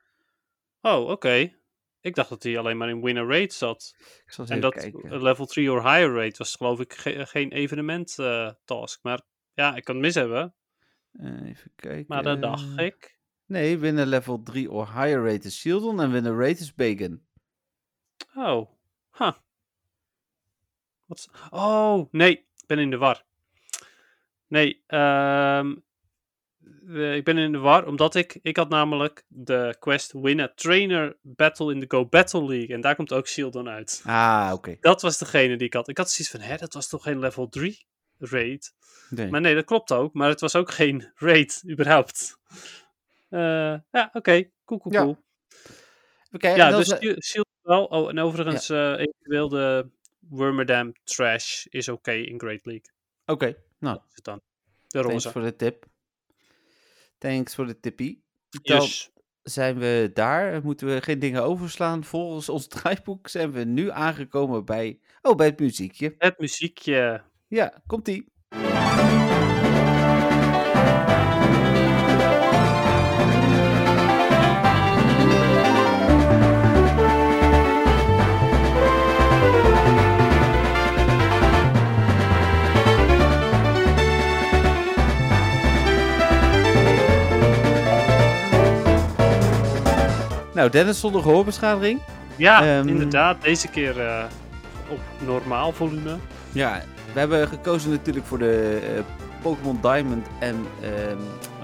Oh, oké. Ik dacht dat hij alleen maar in Winner Raid zat. ik zal En dat kijken. level 3 or higher rate was geloof ik ge- geen evenement eh, task. Maar ja, ik kan het mis hebben. Eh, even kijken. Maar dat dacht ik. Nee, winnen level 3 or higher rate is Shieldon en winnen rate is Bacon. Oh. Huh. Wat Oh, nee. Ik ben in de war. Nee, ehm, eh, ik ben in de war omdat ik... Ik had namelijk de quest Win a Trainer Battle in the Go Battle League. En daar komt ook Shieldon uit. Ah, oké. Dat was degene die ik had. Ik had zoiets van, hè, dat was toch geen level 3 raid? Nee. Maar nee, dat klopt ook. Maar het was ook geen raid, überhaupt. Eh, ja, oké. Cool, cool, Ja. cool. Oké, en Ja, dan dus Shield Shield wel. Oh, en overigens, eh eventueel de Wormerdam Trash is oké in Great League. Oké, nou, Dat is het dan. De thanks voor de tip. Thanks voor de tippie. Dan Yes. zijn we daar. Moeten we geen dingen overslaan. Volgens ons draaiboek zijn we nu aangekomen bij... Oh, bij het muziekje. Het muziekje. Ja, komt-ie. Nou, Dennis zonder gehoorbeschadiging. Ja, Ehm, inderdaad. Deze keer eh, op normaal volume. Ja, we hebben gekozen natuurlijk voor de eh, Pokémon Diamond en ehm,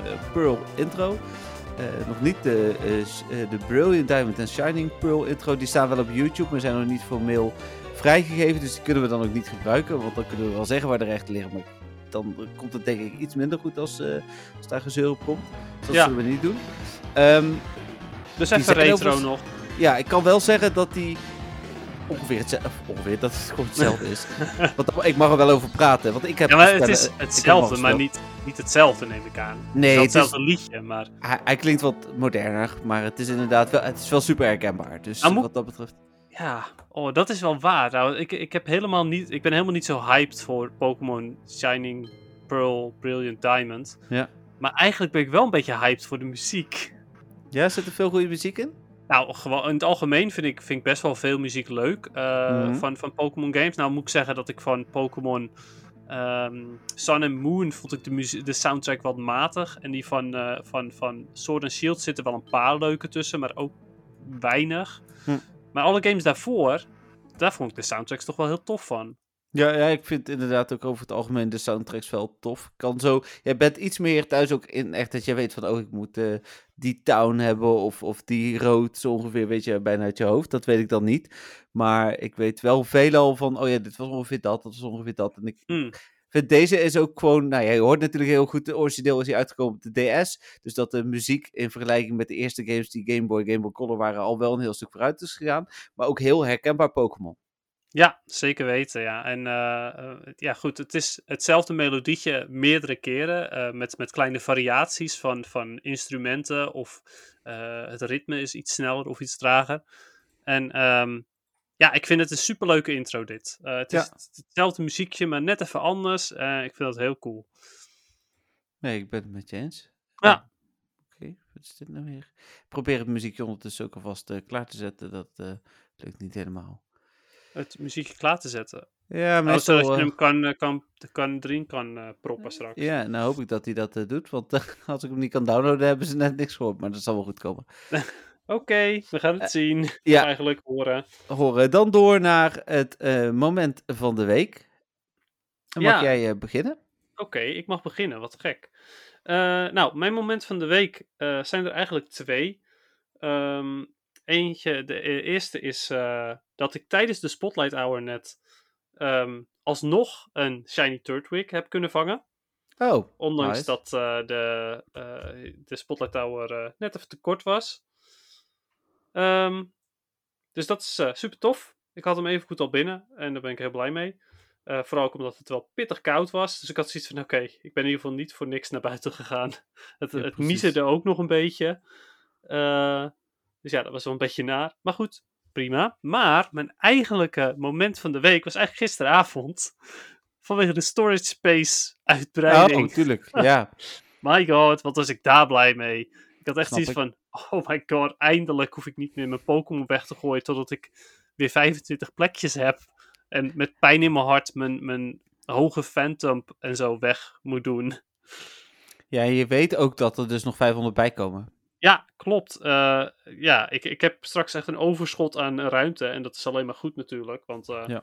eh, Pearl intro. Nog niet de, de Brilliant Diamond en Shining Pearl intro. Die staan wel op YouTube, maar zijn nog niet formeel vrijgegeven. Dus die kunnen we dan ook niet gebruiken. Want dan kunnen we wel zeggen waar de rechten liggen. Maar dan komt het denk ik iets minder goed als, als daar gezeur op komt. Dus dat Ja. zullen we niet doen. Ehm, Dus even retro nog. ja, ik kan wel zeggen dat die ongeveer hetzelfde, ongeveer dat het gewoon hetzelfde is. Want ik mag er wel over praten, want ik heb Ja, maar het is hetzelfde, maar niet, niet hetzelfde neem ik aan. Nee, het is hetzelfde liedje, maar... hij, hij klinkt wat moderner, maar het is inderdaad wel, het is wel super herkenbaar. Dus Nou, wat dat betreft. Ja, oh, dat is wel waar. Nou, ik, ik, heb helemaal niet, ik ben helemaal niet zo hyped voor Pokémon Shining Pearl Brilliant Diamond. Ja. Maar eigenlijk ben ik wel een beetje hyped voor de muziek. Ja, zit er veel goede muziek in? Nou, gewoon in het algemeen vind ik, vind ik best wel veel muziek leuk eh, Mhm. van, van Pokémon games. Nou moet ik zeggen dat ik van Pokémon ehm, Sun and Moon vond ik de, de soundtrack wat matig. En die van, eh, van, van Sword and Shield zitten wel een paar leuke tussen, maar ook weinig. Hm. Maar alle games daarvoor, daar vond ik de soundtracks toch wel heel tof van. Ja, ja, ik vind inderdaad ook over het algemeen de soundtracks wel tof. Kan zo, jij bent iets meer thuis ook in echt dat je weet van, oh, ik moet eh, die town hebben of, of die road zo ongeveer, weet je, bijna uit je hoofd. Dat weet ik dan niet. Maar ik weet wel veelal van, oh ja, dit was ongeveer dat, dat was ongeveer dat. En ik Hm. vind deze is ook gewoon, nou ja, je hoort natuurlijk heel goed, de origineel is hier uitgekomen op de DS. Dus dat de muziek in vergelijking met de eerste games die Game Boy, Game Boy Color waren, al wel een heel stuk vooruit is gegaan. Maar ook heel herkenbaar Pokémon. Ja, zeker weten, ja. En eh, eh, ja, goed, het is hetzelfde melodietje meerdere keren, eh, met, met kleine variaties van, van instrumenten of het ritme is iets sneller of iets trager. En ehm, ja, ik vind het een superleuke intro dit. Het is Ja. hetzelfde muziekje, maar net even anders. Ik vind dat heel cool. Nee, ik ben het met je eens. Ja. Oh, Oké, wat is dit nou weer? Ik probeer het muziekje ondertussen ook alvast klaar te zetten. Dat lukt niet helemaal. Het muziekje klaar te zetten. Ja, Oh, meestal... zodat je eh, hem kan, eh, kan, kan, erin kan eh, proppen straks. ja, nou hoop ik dat hij dat doet. Want als ik hem niet kan downloaden, hebben ze net niks gehoord. Maar dat zal wel goed komen. Oké, we gaan het zien. Ja. Eigenlijk horen. Horen. Dan door naar het eh, moment van de week. Mag Ja. jij beginnen? Oké, ik mag beginnen. Wat gek. Eh, nou, mijn moment van de week eh, zijn er eigenlijk twee. Ehm, eentje, de e- eerste is eh, dat ik tijdens de Spotlight Hour net ehm, alsnog een Shiny Turtwig heb kunnen vangen. Oh, Ondanks nice. dat eh, de, eh, de Spotlight Hour net even te kort was. Ehm, dus dat is super tof. Ik had hem even goed al binnen en daar ben ik heel blij mee. Vooral ook omdat het wel pittig koud was. Dus ik had zoiets van: oké, ik ben in ieder geval niet voor niks naar buiten gegaan. het Ja, het miezerde ook nog een beetje. Eh, dus ja, dat was wel een beetje naar. Maar goed, prima. Maar mijn eigenlijke moment van de week was eigenlijk gisteravond. Vanwege de storage space uitbreiding. oh tuurlijk. Ja. My god, wat was ik daar blij mee. Ik had echt Snap zoiets van, oh my god, eindelijk hoef ik niet meer mijn Pokémon weg te gooien totdat ik weer 25 plekjes heb. En met pijn in mijn hart mijn, mijn hoge Phantom en zo weg moet doen. ja, je weet ook dat er dus nog 500 bij komen. Ja, klopt. Eh, ja, ik, ik heb straks echt een overschot aan ruimte. En dat is alleen maar goed natuurlijk. Want eh, Ja.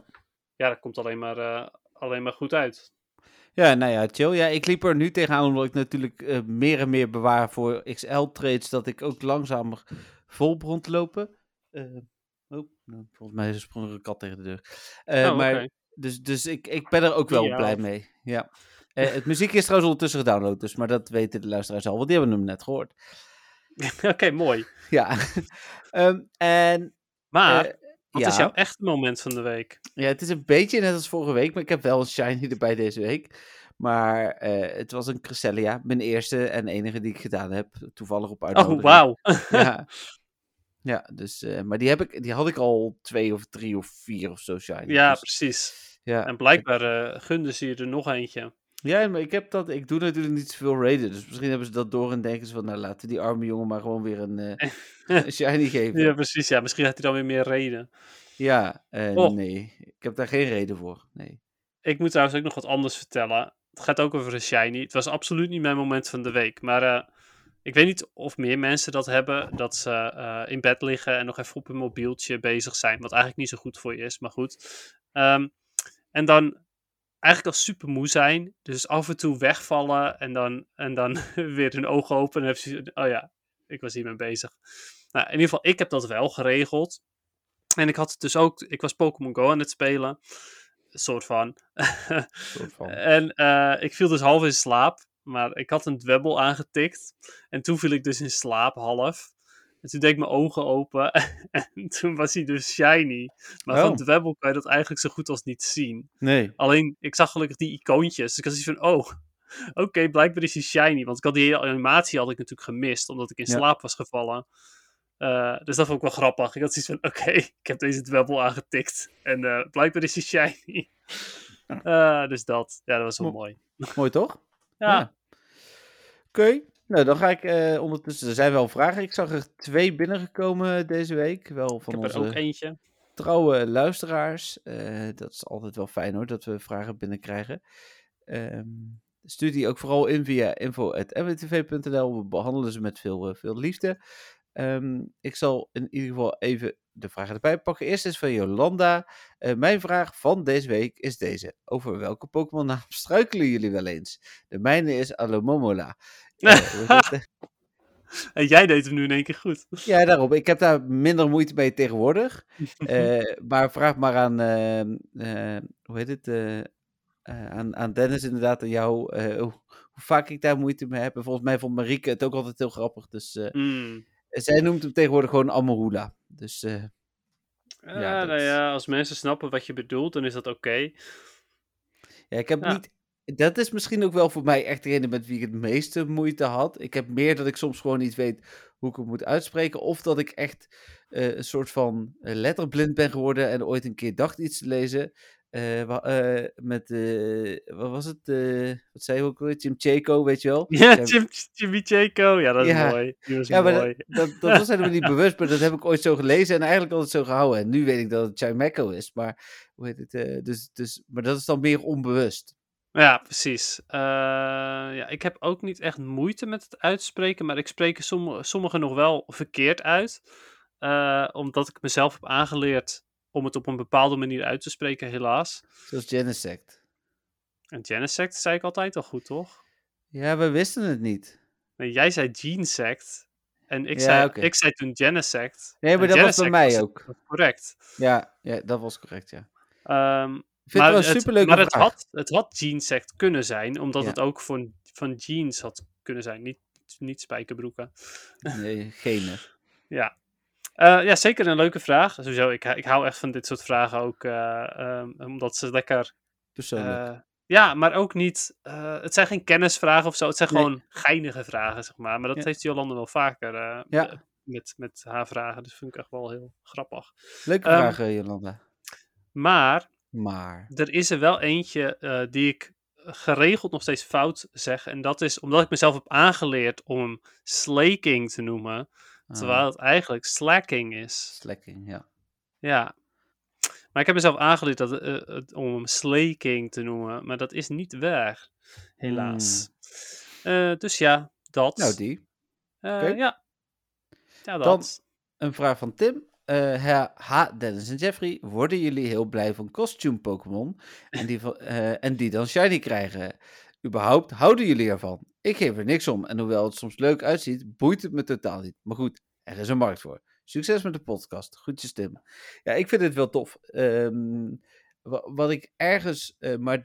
ja. dat komt alleen maar, eh, alleen maar goed uit. Ja, nou ja, chill. Ja, ik liep er nu tegenaan omdat ik natuurlijk eh, meer en meer bewaar voor XL-trades, dat ik ook langzamer vol begon te lopen. Eh, oh, nou, volgens mij sprong er een kat tegen de deur. Eh, Oh, maar, dus, dus ik, ik ben er ook wel Ja. blij mee. Ja. Eh, het muziek is trouwens ondertussen gedownload, dus, maar dat weten de luisteraars al, want die hebben hem net gehoord. Oké, mooi. Ja. Ehm, en Maar, eh, wat ja. is jouw echte moment van de week? Ja, het is een beetje net als vorige week, maar ik heb wel een shiny erbij deze week. Maar eh, het was een Cresselia, mijn eerste en enige die ik gedaan heb, toevallig op Oh, uitnodiging. wauw. Ja, ja dus, eh, maar die, heb ik, die had ik al twee of drie of vier of zo shiny. Ja, Dus, precies. ja. En blijkbaar eh gunde ze je er nog eentje. Ja, maar ik, heb dat, ik doe natuurlijk niet zoveel raiden, dus misschien hebben ze dat door en denken ze van, nou laten we die arme jongen maar gewoon weer een, eh, een shiny geven. Ja, precies. Ja, misschien had hij dan weer meer reden. Ja, eh, Och. nee, ik heb daar geen reden voor, nee. Ik moet trouwens ook nog wat anders vertellen. Het gaat ook over een shiny. Het was absoluut niet mijn moment van de week. Maar eh, ik weet niet of meer mensen dat hebben. Dat ze in bed liggen en nog even op hun mobieltje bezig zijn. Wat eigenlijk niet zo goed voor je is, maar goed. Ehm, en dan eigenlijk al super moe zijn. Dus af en toe wegvallen en dan, en dan weer hun ogen open. En hebben ze, oh ja, ik was hiermee bezig. Nou, in ieder geval, ik heb dat wel geregeld. En ik had het dus ook, ik was Pokémon Go aan het spelen. Soort van. Soort van. En eh, ik viel dus half in slaap. Maar ik had een dwebbel aangetikt. En toen viel ik dus in slaap half. En toen deed ik mijn ogen open. en toen was hij dus shiny. Maar van Oh. dwebbel kan je dat eigenlijk zo goed als niet zien. Nee. Alleen, ik zag gelukkig die icoontjes. Dus ik had zoiets van, oh, oké, blijkbaar is hij shiny. Want ik had die hele animatie had ik natuurlijk gemist. Omdat ik in Ja. slaap was gevallen. Eh, dus dat vond ik wel grappig. Ik had zoiets van, oké, ik heb deze dwebbel aangetikt. En eh, blijkbaar is hij shiny. Eh, dus dat. Ja, dat was wel Mo- mooi. Mooi toch? Ja. Oké, nou dan ga ik eh, ondertussen. Er zijn wel vragen. Ik zag er twee binnengekomen deze week. Wel ik van heb er onze ook eentje. trouwe luisteraars. Eh, dat is altijd wel fijn hoor, dat we vragen binnenkrijgen. Ehm stuur die ook vooral in via info.mwtv.nl. We behandelen ze met veel, eh, veel liefde. Ehm, ik zal in ieder geval even de vragen erbij pakken. Eerst is van Jolanda. Eh, mijn vraag van deze week is deze. Over welke Pokémon naam struikelen jullie wel eens? De mijne is Alomomola. En jij deed hem nu in één keer goed. ja, daarom. Ik heb daar minder moeite mee tegenwoordig. Eh, maar vraag maar aan, eh, eh, hoe heet het, aan, aan Dennis inderdaad, aan jou, hoe, vaak ik daar moeite mee heb. En volgens mij vond Marieke het ook altijd heel grappig. Dus Hmm. zij noemt hem tegenwoordig gewoon Amorula. Dus eh, Ja, Ja, nou ja, als mensen snappen wat je bedoelt, dan is dat oké. ja, ik heb Ja. niet... Dat is misschien ook wel voor mij echt degene met wie ik het meeste moeite had. Ik heb meer dat ik soms gewoon niet weet hoe ik het moet uitspreken. Of dat ik echt eh, een soort van eh, letterblind ben geworden en ooit een keer dacht iets te lezen. Eh, met, wat was het? wat zei je ook weer? Chimcheko, weet je wel? Ja, Ja, Jim, Jimmy. Ja, dat is Ja. mooi. Was Ja, maar mooi. dat, dat, dat was helemaal niet bewust, maar dat heb ik ooit zo gelezen en eigenlijk altijd zo gehouden. En nu weet ik dat het Chimeco is, maar, hoe heet het, dus, dus, maar dat is dan meer onbewust. Ja, precies. Eh, ja, ik heb ook niet echt moeite met het uitspreken, maar ik spreek sommige, sommige nog wel verkeerd uit. Eh, omdat ik mezelf heb aangeleerd om het op een bepaalde manier uit te spreken, helaas. Zoals Genesect. En Genesect zei ik altijd al goed, toch? Ja, we wisten het niet. Nee, jij zei Genesect. En ik, Ja, zei, ik zei toen Genesect. Nee, maar dat was bij mij was- ook. Correct. Ja, ja, dat was correct, ja. Ehm, Ik vind maar het wel superleuke maar het had, het had Jeansect kunnen zijn, omdat Ja. het ook voor, van jeans had kunnen zijn. Niet, niet spijkerbroeken. Nee, gene. Ja. Eh, ja, zeker een leuke vraag. Sowieso, ik, ik hou echt van dit soort vragen ook, eh, ehm, omdat ze lekker... Persoonlijk. eh, ja, maar ook niet... het zijn geen kennisvragen of zo, het zijn Nee. gewoon geinige vragen, zeg maar. Maar dat Ja. heeft Jolande wel vaker Ja. met, met haar vragen, dus vind ik echt wel heel grappig. Leuke vraag, eh, Jolanda. Maar Maar. er is er wel eentje eh, die ik geregeld nog steeds fout zeg. En dat is omdat ik mezelf heb aangeleerd om hem slaking te noemen. Terwijl ah, het eigenlijk slacking is. slacking, ja. Ja. Maar ik heb mezelf aangeleerd dat, eh, het- om hem slaking te noemen. Maar dat is niet waar. Helaas. Eh, dus ja, dat. Hmm. Nou, die. Oké. Ja. Ja, Dan- dat. Een vraag van Tim. Ha, ha, Dennis en Jeffrey, worden jullie heel blij van costume Pokémon en, die eh, en die dan shiny krijgen? Überhaupt houden jullie ervan? Ik geef er niks om en hoewel het soms leuk uitziet, boeit het me totaal niet. Maar goed, er is een markt voor. Succes met de podcast. Groetjes Tim. Ja, ik vind het wel tof. Ehm, wa- wat ik ergens, eh, maar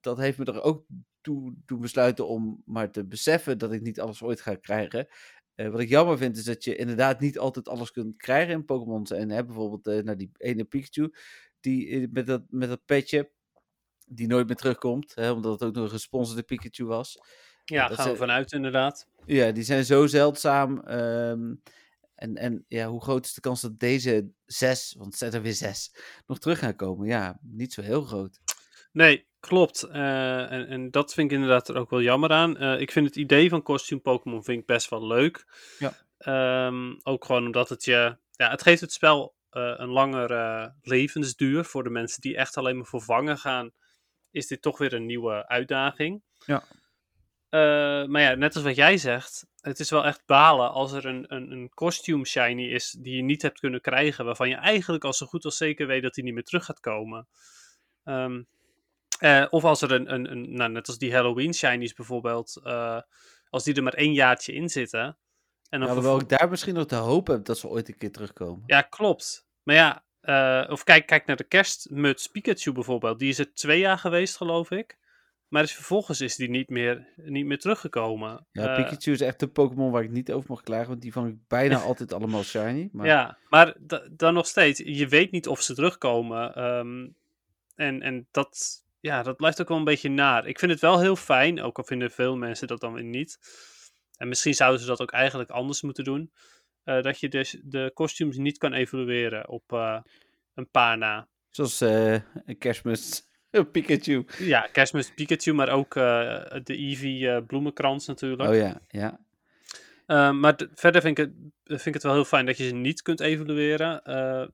dat heeft me er ook toe, toe besluiten om maar te beseffen dat ik niet alles ooit ga krijgen. Eh, wat ik jammer vind is dat je inderdaad niet altijd alles kunt krijgen in Pokémon. En hè, bijvoorbeeld nou, die ene Pikachu, die eh, met dat, met dat petje, die nooit meer terugkomt. Hè, omdat het ook nog een gesponsorde Pikachu was. Ja, dat gaan we vanuit inderdaad. Ja, die zijn zo zeldzaam. ehm, en, en ja, hoe groot is de kans dat deze zes, want het zijn er weer zes, nog terug gaan komen? Ja, niet zo heel groot. Nee, klopt. Eh, en, en dat vind ik inderdaad er ook wel jammer aan. Eh, ik vind het idee van costume Pokémon vind ik best wel leuk. Ja. Ehm, ook gewoon omdat het je... Ja, het geeft het spel eh, een langere levensduur. Voor de mensen die echt alleen maar voor vangen gaan, is dit toch weer een nieuwe uitdaging. Ja. Maar ja, net als wat jij zegt, het is wel echt balen als er een, een, een costume shiny is die je niet hebt kunnen krijgen, waarvan je eigenlijk al zo goed als zeker weet dat die niet meer terug gaat komen. Ehm, eh, of als er een, een, een nou, net als die Halloween shinies bijvoorbeeld, eh, als die er maar één jaartje in zitten. En dan Ja, ik daar misschien nog de hoop heb dat ze ooit een keer terugkomen. ja, klopt. Maar ja, eh, of kijk, kijk naar de kerstmuts Pikachu bijvoorbeeld. Die is er twee jaar geweest, geloof ik. Maar is, vervolgens is die niet meer, niet meer teruggekomen. Ja, Pikachu is echt een Pokémon waar ik niet over mag klagen, want die vang ik bijna altijd allemaal shiny. Maar Ja, maar da- dan nog steeds, je weet niet of ze terugkomen. ehm, en, en dat, ja, dat blijft ook wel een beetje naar. Ik vind het wel heel fijn, ook al vinden veel mensen dat dan weer niet. En misschien zouden ze dat ook eigenlijk anders moeten doen. eh, dat je dus de kostuums niet kan evalueren op eh, een paar na. zoals eh, een kerstmis Pikachu. Ja, kerstmis Pikachu, maar ook de Eevee bloemenkrans natuurlijk. Oh ja, ja. Maar verder vind ik, het, vind ik het wel heel fijn dat je ze niet kunt evalueren.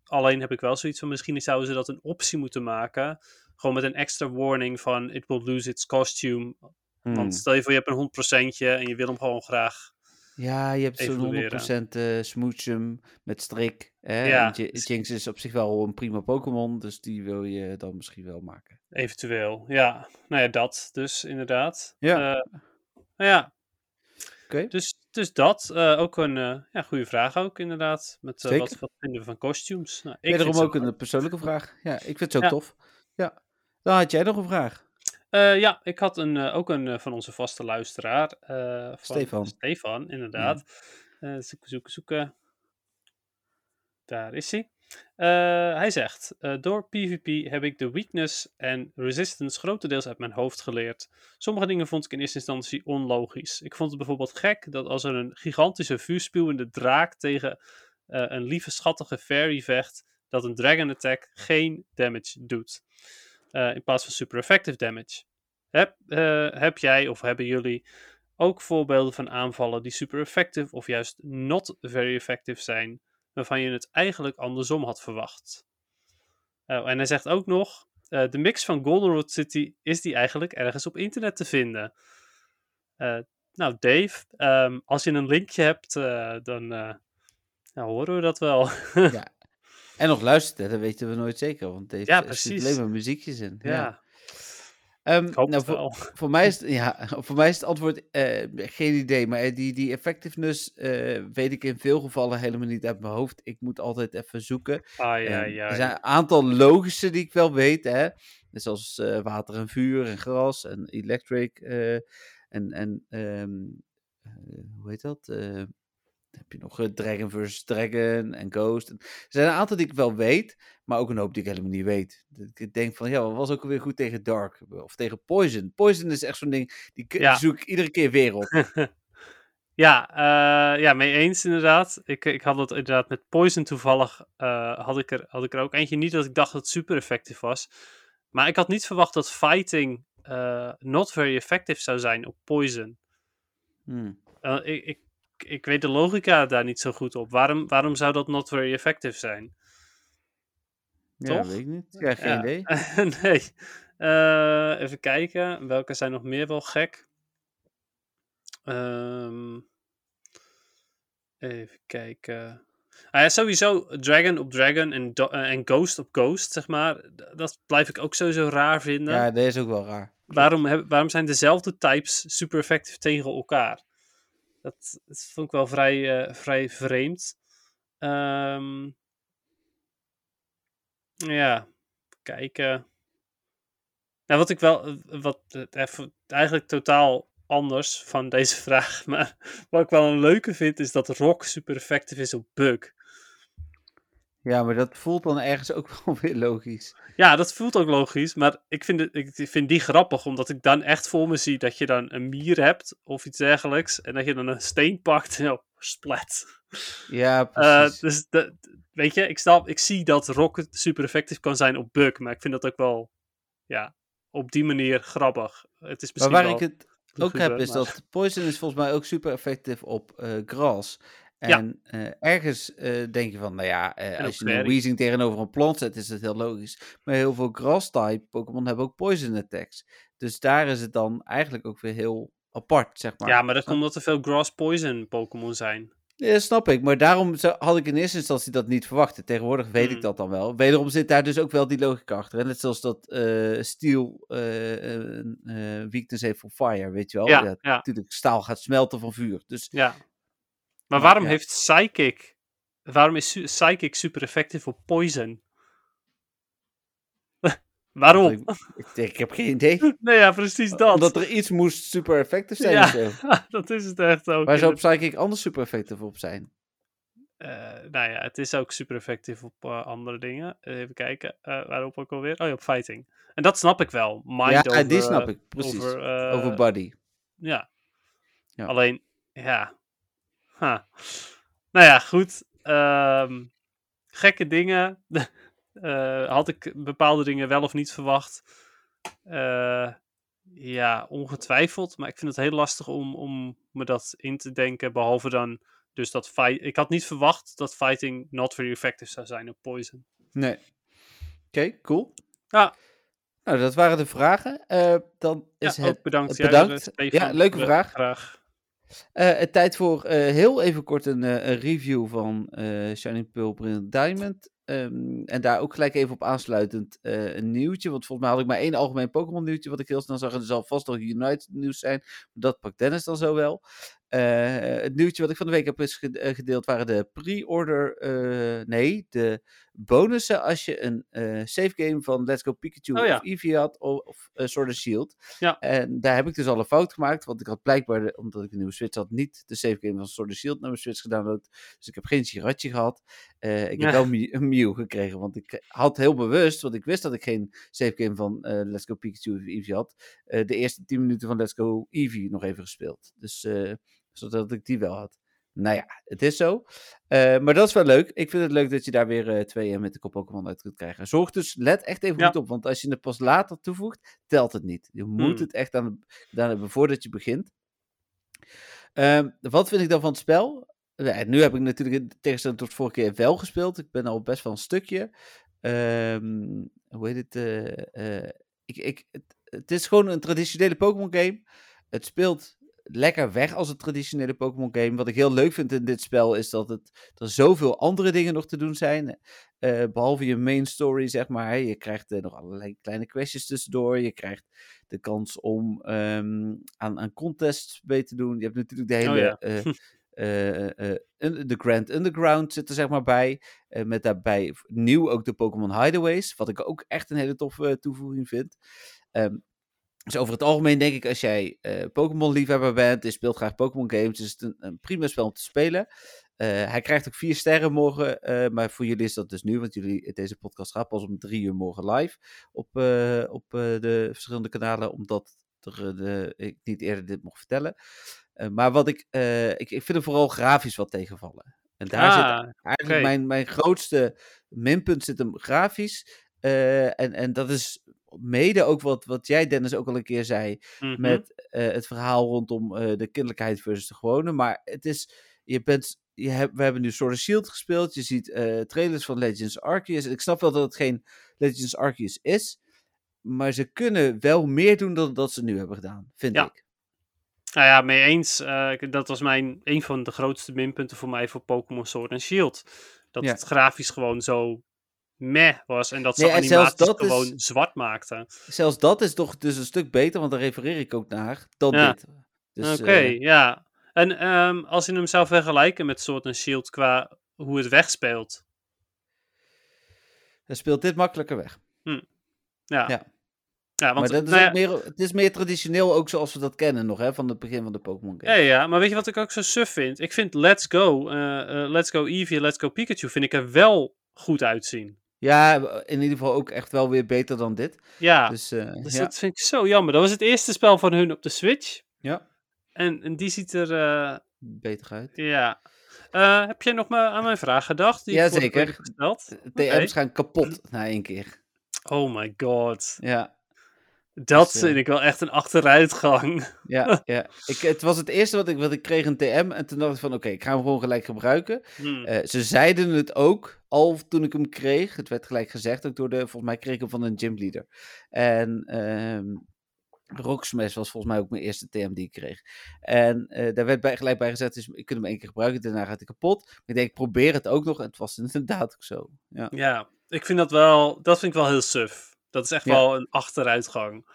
Alleen heb ik wel zoiets van, misschien zouden ze dat een optie moeten maken. Gewoon met een extra warning van, it will lose its costume. Hmm. Want stel je voor, je hebt een 100% en je wil hem gewoon graag. Ja, je hebt zo'n evalueren. 100% eh Smoochum met strik. Hè? Ja, En J- dus- Jinx is op zich wel een prima Pokémon, dus die wil je dan misschien wel maken. Eventueel, ja. Nou ja, dat dus inderdaad. Ja. Eh, nou ja, Oké. dus, dus dat. Eh, ook een eh, ja, goede vraag ook inderdaad. Met wat, wat vinden we van costumes? Nou, ik Wederom ook een persoonlijke vraag. Ja, ik vind het zo Ja. tof. Ja. Dan had jij nog een vraag. Eh, ja, ik had een, eh, ook een eh, van onze vaste luisteraar. van Stefan. Stefan, inderdaad. Eh, zoeken, zoeken, zoeken. Daar is hij. Hij zegt: Door PvP heb ik de weakness en resistance grotendeels uit mijn hoofd geleerd. Sommige dingen vond ik in eerste instantie onlogisch. Ik vond het bijvoorbeeld gek dat als er een gigantische vuurspuwende draak tegen een lieve schattige fairy vecht, dat een dragon attack geen damage doet. Eh, in plaats van super effective damage. Heb, eh, heb jij of hebben jullie ook voorbeelden van aanvallen die super effective of juist not very effective zijn, waarvan je het eigenlijk andersom had verwacht? Oh, en hij zegt ook nog, eh, de mix van Goldenrod City, is die eigenlijk ergens op internet te vinden? Nou, Dave, ehm, als je een linkje hebt, dan nou, horen we dat wel. ja. En nog luisteren, dat weten we nooit zeker, want deze Ja, er precies. alleen maar muziekjes in. ja, Ehm, ik hoop nou, voor, mij is, het- ja, voor mij is het antwoord eh, geen idee, maar eh, die, die effectiveness eh, weet ik in veel gevallen helemaal niet uit mijn hoofd. Ik moet altijd even zoeken. Ah, ja, Ehm, ja. er zijn een aantal logische die ik wel weet, hè. Zoals eh, water en vuur en gras en electric en, en ehm, eh, hoe heet dat? Eh, dan heb je nog eh, Dragon vs. Dragon en Ghost. Er zijn een aantal die ik wel weet, maar ook een hoop die ik helemaal niet weet. Ik denk van, ja, wat was ook alweer goed tegen Dark? Of tegen Poison. Poison is echt zo'n ding, die, k- Ja. die zoek ik iedere keer weer op. Ja, eh, ja, mee eens inderdaad. Ik, ik had het inderdaad met Poison toevallig. eh, had, ik er, had ik er ook eentje niet dat ik dacht dat het super effectief was. Maar ik had niet verwacht dat fighting eh, not very effective zou zijn op Poison. Hmm. Eh, ik, ik, ik weet de logica daar niet zo goed op. Waarom, waarom zou dat not very effective zijn? Ja, Toch? weet ik niet. Ja, geen Ja. idee. nee. Eh, even kijken. Welke zijn nog meer wel gek? Ehm, even kijken. Ah ja, sowieso Dragon op Dragon en, eh, en Ghost op Ghost, zeg maar. Dat blijf ik ook sowieso raar vinden. Ja, dat is ook wel raar. waarom, heb, waarom zijn dezelfde types super effectief tegen elkaar? Dat, vond ik wel vrij, eh, vrij vreemd. Ehm, ja, kijken. Nou, wat ik wel, wat eh, eigenlijk totaal anders van deze vraag. Maar wat ik wel een leuke vind, is dat Rock super effectief is op Bug. Ja, maar dat voelt dan ergens ook wel weer logisch. Ja, dat voelt ook logisch. Maar ik vind, het, ik vind die grappig, omdat ik dan echt voor me zie dat je dan een mier hebt of iets dergelijks. En dat je dan een steen pakt en oh, splat. Ja, Eh, precies. dus de, weet je, ik, snap, ik zie dat Rocket super effectief kan zijn op Bug. Maar ik vind dat ook wel, ja, op die manier grappig. Het is maar misschien waar wel ik het ook heb, is maar- dat Poison is volgens mij ook super effectief op eh gras. Ja. En eh, ergens eh, denk je van, nou ja, eh, als je een. Weezing tegenover een plant zet, is dat heel logisch. Maar heel veel grass-type Pokémon hebben ook poison attacks. Dus daar is het dan eigenlijk ook weer heel apart, zeg maar. Ja, maar dat komt omdat er veel Grass Poison Pokémon zijn. Ja, snap ik. Maar daarom had ik in eerste instantie dat niet verwacht. Tegenwoordig weet ik Mm. dat dan wel. Wederom zit daar dus ook wel die logica achter. Hè? Net zoals dat steel eh, weakness heeft voor fire, weet je wel. Ja, ja. Natuurlijk, staal gaat smelten van vuur. Dus Ja. Maar waarom ja. heeft Psychic... Waarom is Psychic super effectief op Poison? waarom? ik, ik, ik heb geen idee. Nee, ja, precies dat. Omdat er iets moest super effectief zijn Ja. dat is het echt ook. Waar zou Psychic anders super effectief op zijn? eh, nou ja, het is ook super effectief op eh, andere dingen. Even kijken, eh, waarop ook alweer? Oh ja, op fighting. En dat snap ik wel. Mind ja, over, die snap ik. Precies. Over, Over, body. Ja. Ja. Alleen, ja. Nou ja, goed. Ehm, gekke dingen. Eh, had ik bepaalde dingen wel of niet verwacht? Eh, ja, ongetwijfeld. Maar ik vind het heel lastig om, om me dat in te denken. Behalve dan dus dat fight. Ik had niet verwacht dat fighting not very effective zou zijn op poison. Nee. Oké, cool. Ja. Nou, dat waren de vragen. Eh, dan Ja, is het bedankt. bedankt. Ja, leuke vraag. vraag. Het tijd voor eh, heel even kort een, eh, review van Shining Pearl Brilliant Diamond. Ehm, en daar ook gelijk even op aansluitend een nieuwtje. Want volgens mij had ik maar één algemeen Pokémon nieuwtje wat ik heel snel zag. En er zal vast nog United nieuws zijn. Dat pakt Dennis dan zo wel. Eh, het nieuwtje wat ik van de week heb is eh, gedeeld waren de pre-order... eh, nee, de bonussen als je een eh save game van Let's Go Pikachu Oh ja. of Eevee had. Of, of Sword and Shield. Ja. En daar heb ik dus al een fout gemaakt. Want ik had blijkbaar, de- omdat ik een nieuwe Switch had, niet de save game van Sword and Shield naar mijn Switch gedownload. Dus ik heb geen Chiratje gehad. Eh, ik heb wel een Mew gekregen. Want ik had heel bewust, want ik wist dat ik geen save game van Let's Go Pikachu of Eevee had. de eerste 10 minuten van Let's Go Eevee nog even gespeeld. Dus eh, zodat ik die wel had. Nou ja, het is zo. Eh, maar dat is wel leuk. Ik vind het leuk dat je daar weer eh, twee eh, met de kop Pokémon uit kunt krijgen. Zorg dus, let echt even Ja. goed op. Want als je het pas later toevoegt, telt het niet. Je moet Hmm. het echt aan, gedaan hebben voordat je begint. Ehm, wat vind ik dan van het spel? Ja, nu heb ik natuurlijk in tegenstelling tot vorige keer wel gespeeld. Ik ben al best wel een stukje. Ehm, hoe heet het? ik, ik, het? Het is gewoon een traditionele Pokémon game. Het speelt lekker weg als een traditionele Pokémon game. Wat ik heel leuk vind in dit spel is dat het, er zoveel andere dingen nog te doen zijn. Eh, behalve je main story, zeg maar. Je krijgt eh, nog allerlei kleine questjes tussendoor. Je krijgt de kans om ehm, aan, aan contests mee te doen. Je hebt natuurlijk de hele... ja. eh, de Grand Underground zit er zeg maar bij. Met daarbij nieuw ook de Pokémon Hideaways. Wat ik ook echt een hele toffe toevoeging vind. Ehm, dus over het algemeen denk ik, als jij eh, Pokémon-liefhebber bent, je speelt graag Pokémon games, is het een, een prima spel om te spelen. Eh, hij krijgt ook vier sterren morgen, eh, maar voor jullie is dat dus nu, want jullie, deze podcast gaat pas om drie uur morgen live op, op de verschillende kanalen, omdat er, de, ik niet eerder dit mocht vertellen. Maar wat ik, ik, ik vind hem vooral grafisch wat tegenvallen. En daar zit Ah, eigenlijk mijn, mijn grootste minpunt zit hem grafisch. En, en dat is mede ook wat, wat jij, Dennis, ook al een keer zei. mhm. Met eh, het verhaal rondom eh, de kinderlijkheid versus de gewone. Maar het is, je bent, je hebt, we hebben nu Sword and Shield gespeeld. Je ziet eh, trailers van Legends Arceus. Ik snap wel dat het geen Legends Arceus is. Maar ze kunnen wel meer doen dan dat ze nu hebben gedaan, vind Ja. ik. Nou ja, mee eens. Dat was mijn, een van de grootste minpunten voor mij voor Pokémon Sword and Shield. Dat Ja. het grafisch gewoon zo meh was. En dat ze Nee, animaties is- gewoon zwart maakten. Zelfs dat is toch dus een stuk beter, want daar refereer ik ook naar, dan Ja. dit. Dus, Oké, eh, ja. En ehm, als je hem zou vergelijken met Sword and Shield qua hoe het wegspeelt. dan speelt dit makkelijker weg. Ja. Ja. Ja, want maar dat is nou ja, meer, het is meer traditioneel ook zoals we dat kennen nog, hè, van het begin van de Pokémon Ja, game. ja, maar weet je wat ik ook zo suf vind? Ik vind Let's Go, eh, eh, Let's Go Eevee, Let's Go Pikachu, vind ik er wel goed uitzien. Ja, in ieder geval ook echt wel weer beter dan dit. Ja, Dus, eh, dus ja. dat vind ik zo jammer. Dat was het eerste spel van hun op de Switch. ja, En, en die ziet er, eh, beter uit. ja. Eh, heb jij nog maar aan mijn vraag gedacht? Die ik Ja, vorige zeker. week heb gesteld? TM's Oké. gaan kapot na één keer. Oh my god. Ja, Dat Dus, eh, vind ik wel echt een achteruitgang. ja, ja. Ik, het was het eerste wat ik, wat ik kreeg, een TM. En toen dacht ik van, oké, ik ga hem gewoon gelijk gebruiken. Hmm. Eh, ze zeiden het ook al toen ik hem kreeg. Het werd gelijk gezegd ook door de, volgens mij kreeg ik hem van een gymleader. En ehm Rock Smash was volgens mij ook mijn eerste TM die ik kreeg. En eh, daar werd bij, gelijk bij gezegd, dus ik kunt hem één keer gebruiken, daarna gaat hij kapot. Maar ik denk, ik probeer het ook nog. En het was inderdaad ook zo. Ja. Ja, ik vind dat wel, dat vind ik wel heel suf. Dat is echt Ja. wel een achteruitgang.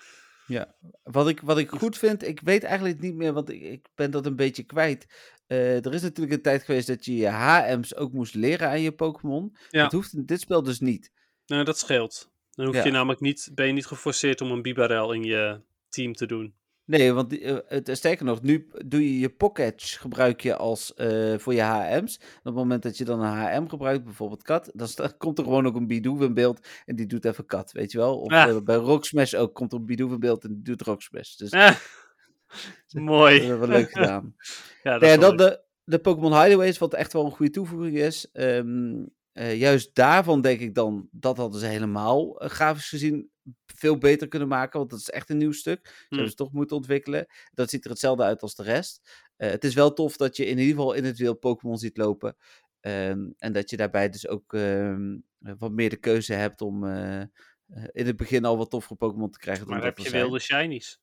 Wat ik, wat ik goed vind, ik weet eigenlijk niet meer, want ik, ik ben dat een beetje kwijt. Eh, er is natuurlijk een tijd geweest dat je je HM's ook moest leren aan je Pokémon. Ja. Dat hoeft in dit spel dus niet. Nou, dat scheelt. Dan hoef Ja. je namelijk niet, ben je niet geforceerd om een Bibarel in je team te doen. Nee, want eh, het, sterker nog, nu doe je je Pockets gebruik je als eh, voor je HM's. En op het moment dat je dan een HM gebruikt, bijvoorbeeld kat, dan komt er gewoon ook een Bidoof in beeld en die doet even kat, weet je wel? Of eh, bij Rock Smash ook komt er een Bidoof in beeld en die doet Rock Smash. Dus Eh, mooi. dat is wel leuk gedaan. Ja, dat Nou dan leuk. de, de Pokémon Hideaways, wat echt wel een goede toevoeging is. Ehm, eh, juist daarvan denk ik dan, dat hadden ze helemaal eh, grafisch gezien veel beter kunnen maken. Want dat is echt een nieuw stuk. Ze Hmm. hebben ze toch moeten ontwikkelen. Dat ziet er hetzelfde uit als de rest. Eh, het is wel tof dat je in ieder geval in het wild Pokémon ziet lopen. Ehm, en dat je daarbij dus ook ehm, wat meer de keuze hebt om eh, eh, in het begin al wat toffere Pokémon te krijgen. Maar heb je wilde shinies?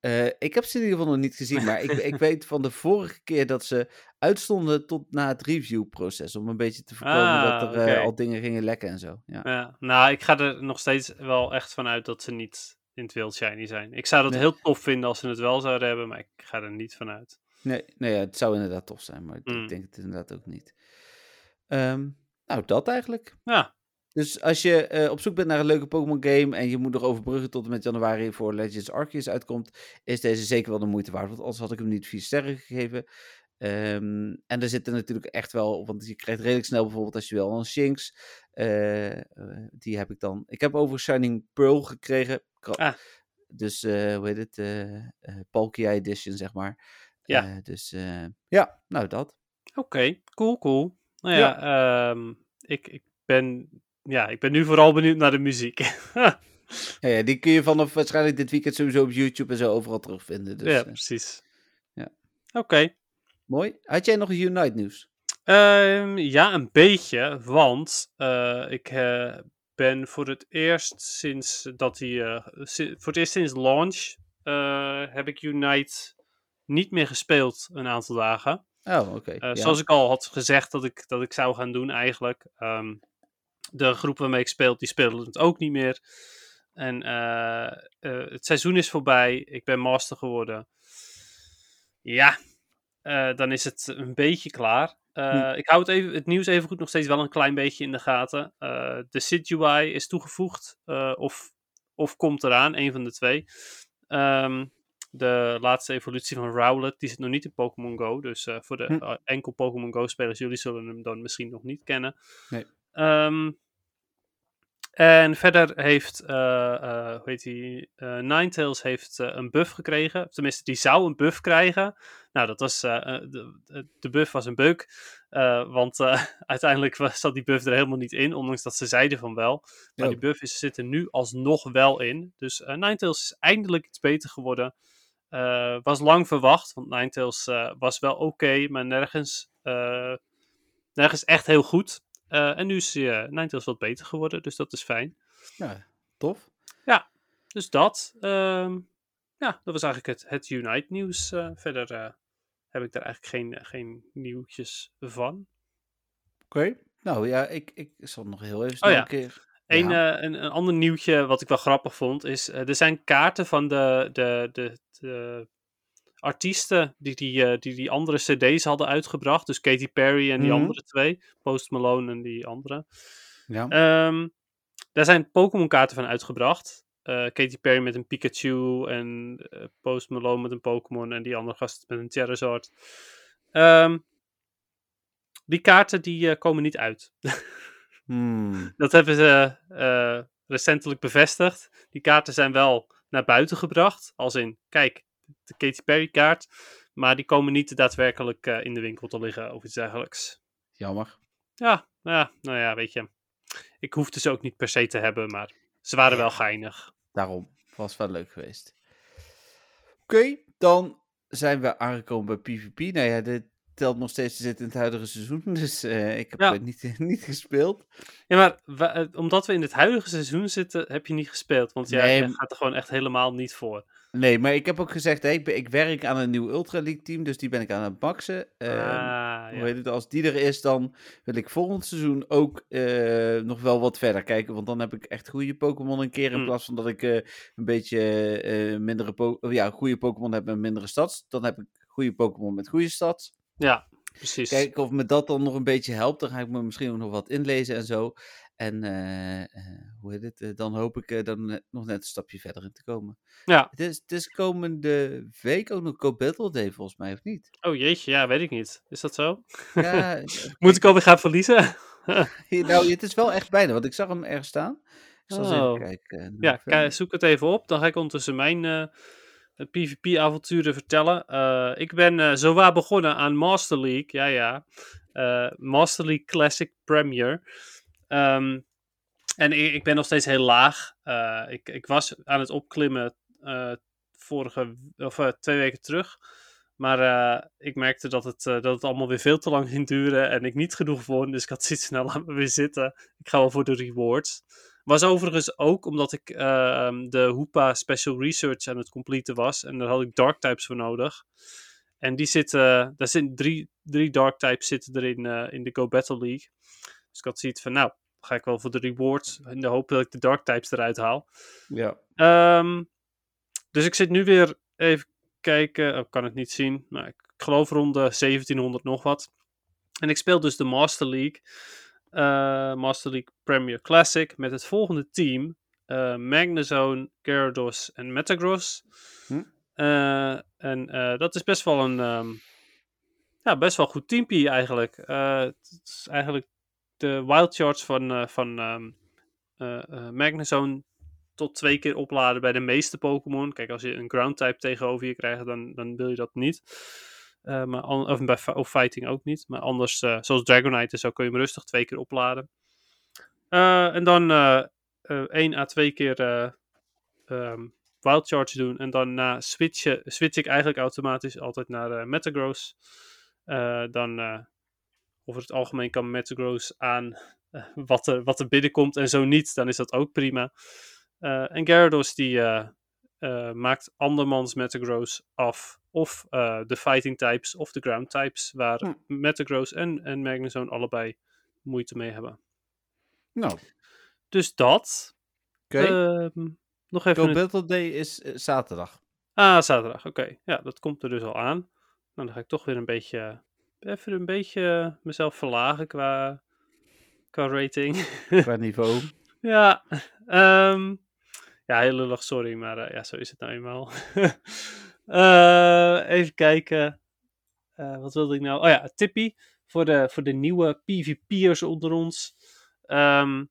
Eh, ik heb ze in ieder geval nog niet gezien, maar ik, ik weet van de vorige keer dat ze uitstonden tot na het reviewproces. Om een beetje te voorkomen Ah, dat er eh, al dingen gingen lekken en zo. Ja. Ja, nou, ik ga er nog steeds wel echt van uit dat ze niet in het wild shiny zijn. Ik zou dat Nee. heel tof vinden als ze het wel zouden hebben, maar ik ga er niet van uit. Nee, nee ja, het zou inderdaad tof zijn, maar ik Mm. ik denk het inderdaad ook niet. Ehm, nou, dat eigenlijk. Ja, Dus als je eh, op zoek bent naar een leuke Pokémon game en je moet nog overbruggen tot en met januari voor Legends Arceus uitkomt, is deze zeker wel de moeite waard. Want anders had ik hem niet vier sterren gegeven. Ehm, en er zitten natuurlijk echt wel, want je krijgt redelijk snel bijvoorbeeld als je wel een Shinx. eh, eh, die heb ik dan. Ik heb over Shining Pearl gekregen. Ah. Dus hoe heet het? eh, Palkia Edition, zeg maar. Ja. Dus ja, nou dat. oké, cool, cool. Nou ja, ehm, ik, ik, ben, ja, ik ben nu vooral benieuwd naar de muziek. Ja, ja, die kun je vanaf waarschijnlijk dit weekend sowieso op YouTube en zo overal terugvinden. Dus, ja, eh, precies. ja. Oké. mooi. Had jij nog een Unite nieuws? Ehm, ja, een beetje, want eh, ik eh, ben voor het eerst sinds dat hij, si- voor het eerst sinds launch heb ik Unite niet meer gespeeld een aantal dagen. Oh, oké. Ja. Zoals ik al had gezegd dat ik, dat ik zou gaan doen eigenlijk. Ehm, de groep waarmee ik speel, die speelden het ook niet meer. En eh, het seizoen is voorbij. Ik ben master geworden. Ja, eh, dan is het een beetje klaar. Eh, Ik hou het, even, het nieuws even goed nog steeds wel een klein beetje in de gaten. De Sid UI is toegevoegd. of, of komt eraan, een van de twee. Ehm, de laatste evolutie van Rowlet, die zit nog niet in Pokémon Go. Dus voor de Hm. enkel Pokémon Go spelers, jullie zullen hem dan misschien nog niet kennen. Nee. Ehm, en verder heeft, eh, eh, hoe heet die, eh, Ninetales heeft een buff gekregen. Tenminste, die zou een buff krijgen. Nou, dat was, de, de- buff was een bug. want uiteindelijk zat die buff er helemaal niet in, ondanks dat ze zeiden van wel. Maar die buff is, zit er nu alsnog wel in. Dus Ninetales is eindelijk iets beter geworden. Was lang verwacht, want Ninetales eh was wel oké, maar nergens, nergens echt heel goed. Eh, en nu is uh, Ninetales wat beter geworden, dus dat is fijn. Ja, tof. Dus dat. ehm, ja, dat was eigenlijk het, het Unite nieuws. Eh, verder heb ik daar eigenlijk geen, geen nieuwtjes van. Oké. Nou ja, ik, ik zal nog heel even Oh ja. een keer... Een, Ja. een, een ander nieuwtje wat ik wel grappig vond is, er zijn kaarten van de, de, de, de artiesten die die, eh, die die andere cd's hadden uitgebracht. Dus Katy Perry en die Mhm. andere twee. Post Malone en die andere. ja. Ehm, daar zijn Pokémon kaarten van uitgebracht. eh, Katy Perry met een Pikachu en eh, Post Malone met een Pokémon en die andere gast met een Charizard. Ehm, die kaarten die komen niet uit. Hmm. Dat hebben ze recentelijk bevestigd. Die kaarten zijn wel naar buiten gebracht. Als in, kijk, de Katy Perry kaart. Maar die komen niet daadwerkelijk eh, in de winkel te liggen of iets dergelijks. Jammer. Ja, nou ja, nou ja, weet je. Ik hoefde ze ook niet per se te hebben, maar ze waren wel geinig. Daarom. Was wel leuk geweest. Oké, dan zijn we aangekomen bij PvP. Nou ja, dit telt nog steeds te zitten in het huidige seizoen. Dus eh, ik heb Ja. het niet, niet gespeeld. Ja, maar eh, omdat we in het huidige seizoen zitten, heb je niet gespeeld. Want jij, Nee, gaat er gewoon echt helemaal niet voor. Nee, maar ik heb ook gezegd, ik, ben- ik werk aan een nieuw Ultra League team. Dus die ben ik aan het maxen. Ehm, ah, Hoe heet het? Als die er is, dan wil ik volgend seizoen ook eh, nog wel wat verder kijken. Want dan heb ik echt goede Pokémon een keer. In Mm. plaats van dat ik eh, een beetje eh, mindere po of ja, goede Pokémon heb met mindere stats. Dan heb ik goede Pokémon met goede stats. ja, precies. Kijken of me dat dan nog een beetje helpt. Dan ga ik me misschien ook nog wat inlezen en zo. En eh, eh, hoe heet het? Eh, dan hoop ik dan nog net een stapje verder in te komen. Ja. Het is, het is komende week ook nog Go Battle Day volgens mij, of niet? Oh jeetje, ja, weet ik niet. Is dat zo? Ja, Moet ik alweer gaan verliezen? Nou, het is wel echt bijna, want ik zag hem ergens staan. Ik zal eens Oh. even kijken. Ja, kijk, zoek het even op. Dan ga ik ondertussen mijn PvP-avonturen vertellen. Ik ben eh zowaar begonnen aan Master League. Ja, ja. Master League Classic Premier. Ehm, en ik, ben nog steeds heel laag. Eh, ik, ik was aan het opklimmen eh, vorige, of eh, twee weken terug. Maar ik merkte dat het, dat het allemaal weer veel te lang ging duren en ik niet genoeg won. Dus ik had zoiets snel laat me weer zitten. Ik ga wel voor de rewards. Was overigens ook omdat ik ehm, de Hoopa Special Research aan het completen was. En daar had ik Dark Types voor nodig. En die zitten, daar zitten drie, drie Dark Types zitten erin in de Go Battle League. Dus ik had zoiets van, nou, ga ik wel voor de rewards. In de hoop dat ik de Dark Types eruit haal. Ja. Ehm, dus ik zit nu weer even kijken. Oh, kan het niet zien. Maar ik geloof rond de 1700 nog wat. En ik speel dus de Master League. eh, Master League Premier Classic. Met het volgende team. eh Magnezone, Gyarados en Metagross. Hm. Eh, en dat is best wel een... ehm, ja, best wel goed teampie eigenlijk. Het is eigenlijk de wild charts van, eh, van ehm eh, eh, Magnezone tot twee keer opladen bij de meeste Pokémon. Kijk, als je een ground type tegenover je krijgt, dan, dan wil je dat niet. Maar of, bij of fighting ook niet. Maar anders, zoals Dragonite zo, kun je hem rustig twee keer opladen. En dan één à twee keer Charge doen. En dan na switchen, switch ik eigenlijk automatisch altijd naar Metagross. Dan over het algemeen kan Metagross aan eh, wat, er, wat er binnenkomt. En zo niet, dan is dat ook prima. Eh, en Gyarados die eh, maakt andermans Metagross af. Of de fighting types of de ground types. Waar Hm. Metagross en, en Magnezone allebei moeite mee hebben. Nou, oké. Dus dat. Ehm, nog even Go Battle Day is zaterdag. Ah, zaterdag. Oké. Ja, dat komt er dus al aan. Nou, dan ga ik toch weer een beetje, even een beetje mezelf verlagen qua, qua rating. Qua niveau. ja, ehm, ja, heel lullig, sorry, maar eh, ja, zo is het nou eenmaal. Eh, even kijken. Eh, wat wilde ik nou? Oh ja, tippie voor de, voor de nieuwe PvP'ers onder ons. Ehm,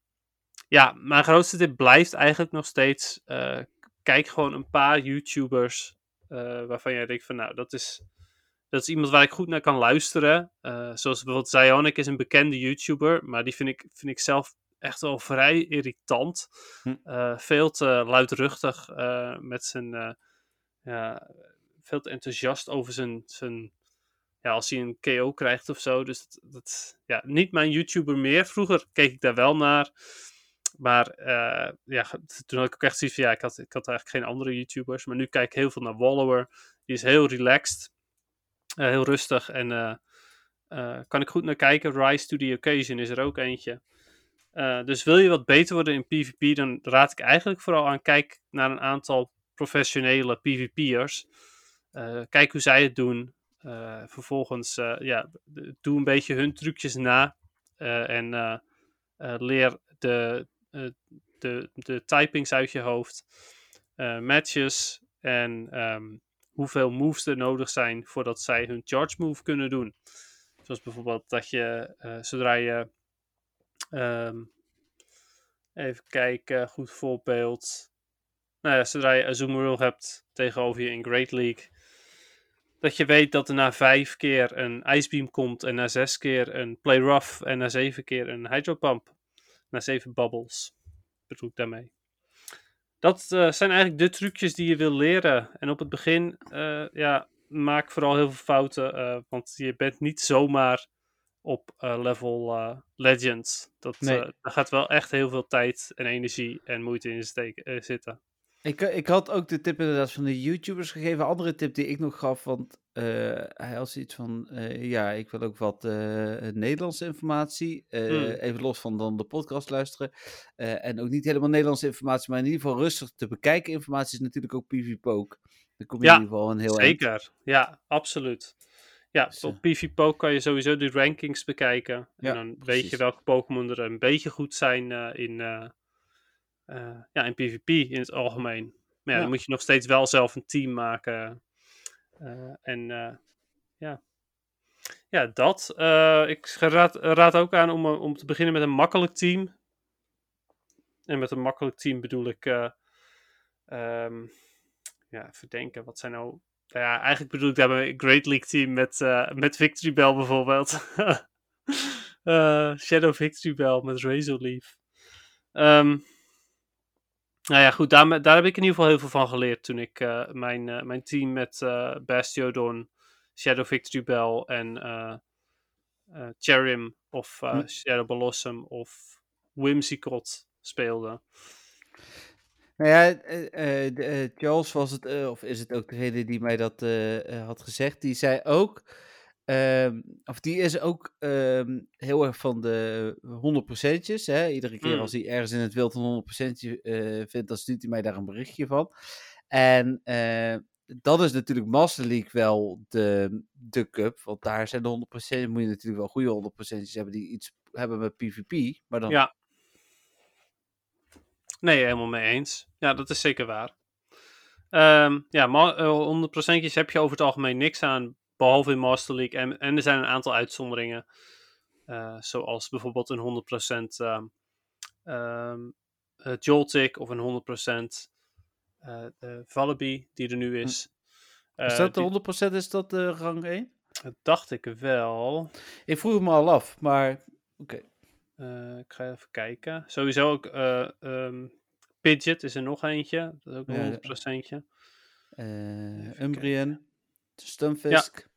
ja, mijn grootste tip blijft eigenlijk nog steeds. kijk gewoon een paar YouTubers waarvan jij denkt van nou, dat is, dat is iemand waar ik goed naar kan luisteren. Eh, zoals bijvoorbeeld Zionic is een bekende YouTuber, maar die vind ik, vind ik zelf echt wel vrij irritant. Hm. Eh, veel te luidruchtig eh, met zijn, ja, veel te enthousiast over zijn, zijn ja, als hij een KO krijgt of zo. Dus dat, dat ja, niet mijn YouTuber meer. Vroeger keek ik daar wel naar. Maar ja, toen had ik ook echt zoiets van, ja, ik had, ik had eigenlijk geen andere YouTubers. Maar nu kijk ik heel veel naar Wallower. Die is heel relaxed. Eh, heel rustig. En eh, eh, kan ik goed naar kijken. Rise to the Occasion is er ook eentje. Dus wil je wat beter worden in PvP, dan raad ik eigenlijk vooral aan, kijk naar een aantal professionele PvP'ers. Kijk hoe zij het doen. Vervolgens, ja, doe een beetje hun trucjes na. En leer de, de, de typings uit je hoofd, matches en ehm, hoeveel moves er nodig zijn voordat zij hun charge move kunnen doen. Zoals bijvoorbeeld dat je eh, zodra je. ehm, even kijken, goed voorbeeld. Nou ja, zodra je Azumarill hebt tegenover je in Great League. Dat je weet dat er na vijf keer een Icebeam komt. En na zes keer een Play Rough. En na zeven keer een Hydro Pump. Na zeven bubbles. Bedoel ik daarmee. Dat eh, zijn eigenlijk de trucjes die je wil leren. En op het begin, eh, ja, maak vooral heel veel fouten. eh, want je bent niet zomaar op level Legends. Dat, Nee. daar gaat wel echt heel veel tijd en energie en moeite in steken, zitten. Ik, ik had ook de tip inderdaad van de YouTubers gegeven. Andere tip die ik nog gaf, want eh, hij had zoiets van... eh, ja, ik wil ook wat eh, Nederlandse informatie. Hmm. Even los van dan de podcast luisteren. En ook niet helemaal Nederlandse informatie, maar in ieder geval rustig te bekijken informatie is natuurlijk ook PvPoke. Dan kom je Ja, in ieder geval een heel eind. Zeker, ja, absoluut. Ja, Dus, op PvPoke kan je sowieso de rankings bekijken. Ja, en dan weet je welke Pokémon er een beetje goed zijn in, ja, in PvP in het algemeen. Maar ja, Ja. dan moet je nog steeds wel zelf een team maken. Eh, en eh, ja. ja, dat. Eh, ik raad, raad ook aan om, om te beginnen met een makkelijk team. En met een makkelijk team bedoel ik. eh, ehm, ja, even denken. Wat zijn nou. nou ja, eigenlijk bedoel ik daarmee een Great League team met, met Victory Bell bijvoorbeeld. Shadow Victory Bell met Razor Leaf. Ehm, nou ja, goed, daar, daar heb ik in ieder geval heel veel van geleerd toen ik eh, mijn, eh, mijn team met eh, Bastiodon, Shadow Victory Bell en Cherim of Hm. Shadow Blossom of Whimsicott speelde. Nou ja, Charles was het, of is het ook degene die mij dat had gezegd. Die zei ook, ehm, of die is ook ehm, heel erg van de 100%'tjes. Hè? Iedere keer Mm. als hij ergens in het wild een 100%'tje eh, vindt, dan stuurt hij mij daar een berichtje van. En eh, dat is natuurlijk Master League wel de, de cup, want daar zijn de 100%, moet je natuurlijk wel goede 100%'tjes hebben die iets hebben met PvP. Maar dan Ja. Nee, helemaal mee eens. Ja, dat is zeker waar. Ehm, ja, ma- eh, 100% heb je over het algemeen niks aan, behalve in Master League. En, en er zijn een aantal uitzonderingen. eh, zoals bijvoorbeeld een 100% ehm ehm eh, Joltik of een 100% eh de Vallaby die er nu is. is Eh, dat de die- 100% is dat de rang 1? dat dacht ik wel. Ik vroeg me al af, maar oké. Ik ga even kijken. Sowieso ook eh ehm, Pidgeot is er nog eentje. Dat is ook een Ja, 100%. Eh Even Umbrian, Stunfisk. Ja,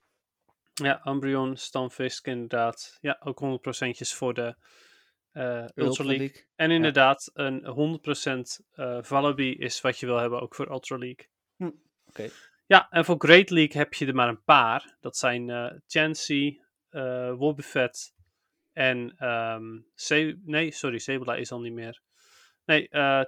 Umbreon, Stunfisk inderdaad. Ja, ook 100%'tjes voor de eh Ultra League. En inderdaad, een 100% eh Vallaby is wat je wil hebben, ook voor Ultra League. Hm, oké. Ja, en voor Great League heb je er maar een paar. Dat zijn eh Chansey, eh Wobbuffet en... Se- nee, sorry, Sableye is al niet meer. Nee, eh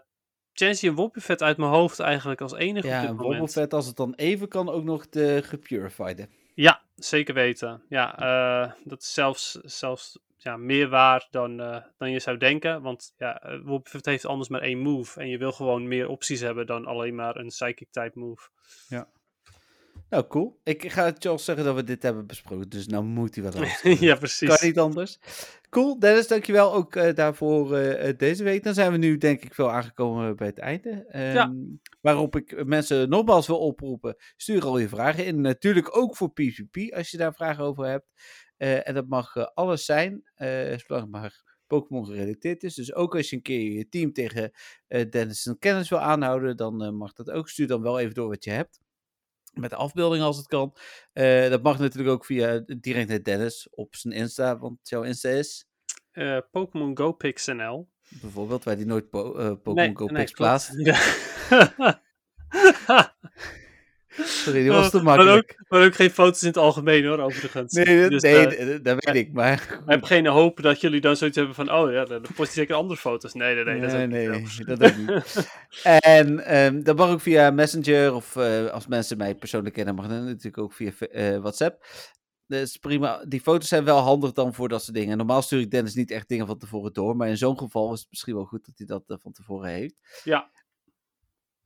Chansey en Wobbuffet uit mijn hoofd eigenlijk als enige Ja, op dit en moment. Wobbuffet, als het dan even kan, ook nog de gepurified. Ja, zeker weten. Ja, eh, dat is zelfs, zelfs ja, meer waar dan, eh, dan je zou denken. Want ja, eh, Wobbuffet heeft anders maar één move. En je wil gewoon meer opties hebben dan alleen maar een Psychic type move. Nou, cool. Ik ga Charles zeggen dat we dit hebben besproken, dus nou moet hij wel ja, precies. Kan niet anders. Cool, Dennis, dankjewel ook eh, daarvoor eh, eh, deze week. Dan zijn we nu denk ik veel aangekomen bij het einde. Ehm, Ja. Waarop ik mensen nogmaals wil oproepen, stuur al je vragen in. Natuurlijk ook voor PvP, als je daar vragen over hebt. En dat mag alles zijn, zolang het maar Pokémon gerelateerd is. Dus ook als je een keer je team tegen Dennis en kennis wil aanhouden, dan mag dat ook. Stuur dan wel even door wat je hebt. Met de afbeelding als het kan. Eh, dat mag natuurlijk ook via direct naar Dennis op zijn Insta, want jouw Insta is Eh, Pokémon Go Pix NL. bijvoorbeeld waar die nooit po eh, Pokémon Go Pix klopt. plaatst. Ja. Sorry, die was te maar, makkelijk. ook, maar ook geen foto's in het algemeen hoor, overigens. Nee, dat- Dus, nee, eh, dat- weet ik, maar... ik heb geen hoop dat jullie dan zoiets hebben van, oh ja, dan post je zeker andere foto's. Nee, nee, nee. dat is ook nee, niet nee, dat ook niet. En ehm, dat mag ook via Messenger of eh, als mensen mij persoonlijk kennen, mag dat natuurlijk ook via eh, WhatsApp. dat is prima. Die foto's zijn wel handig dan voor dat soort dingen. Normaal stuur ik Dennis niet echt dingen van tevoren door. Maar in zo'n geval is het misschien wel goed dat hij dat van tevoren heeft. Ja.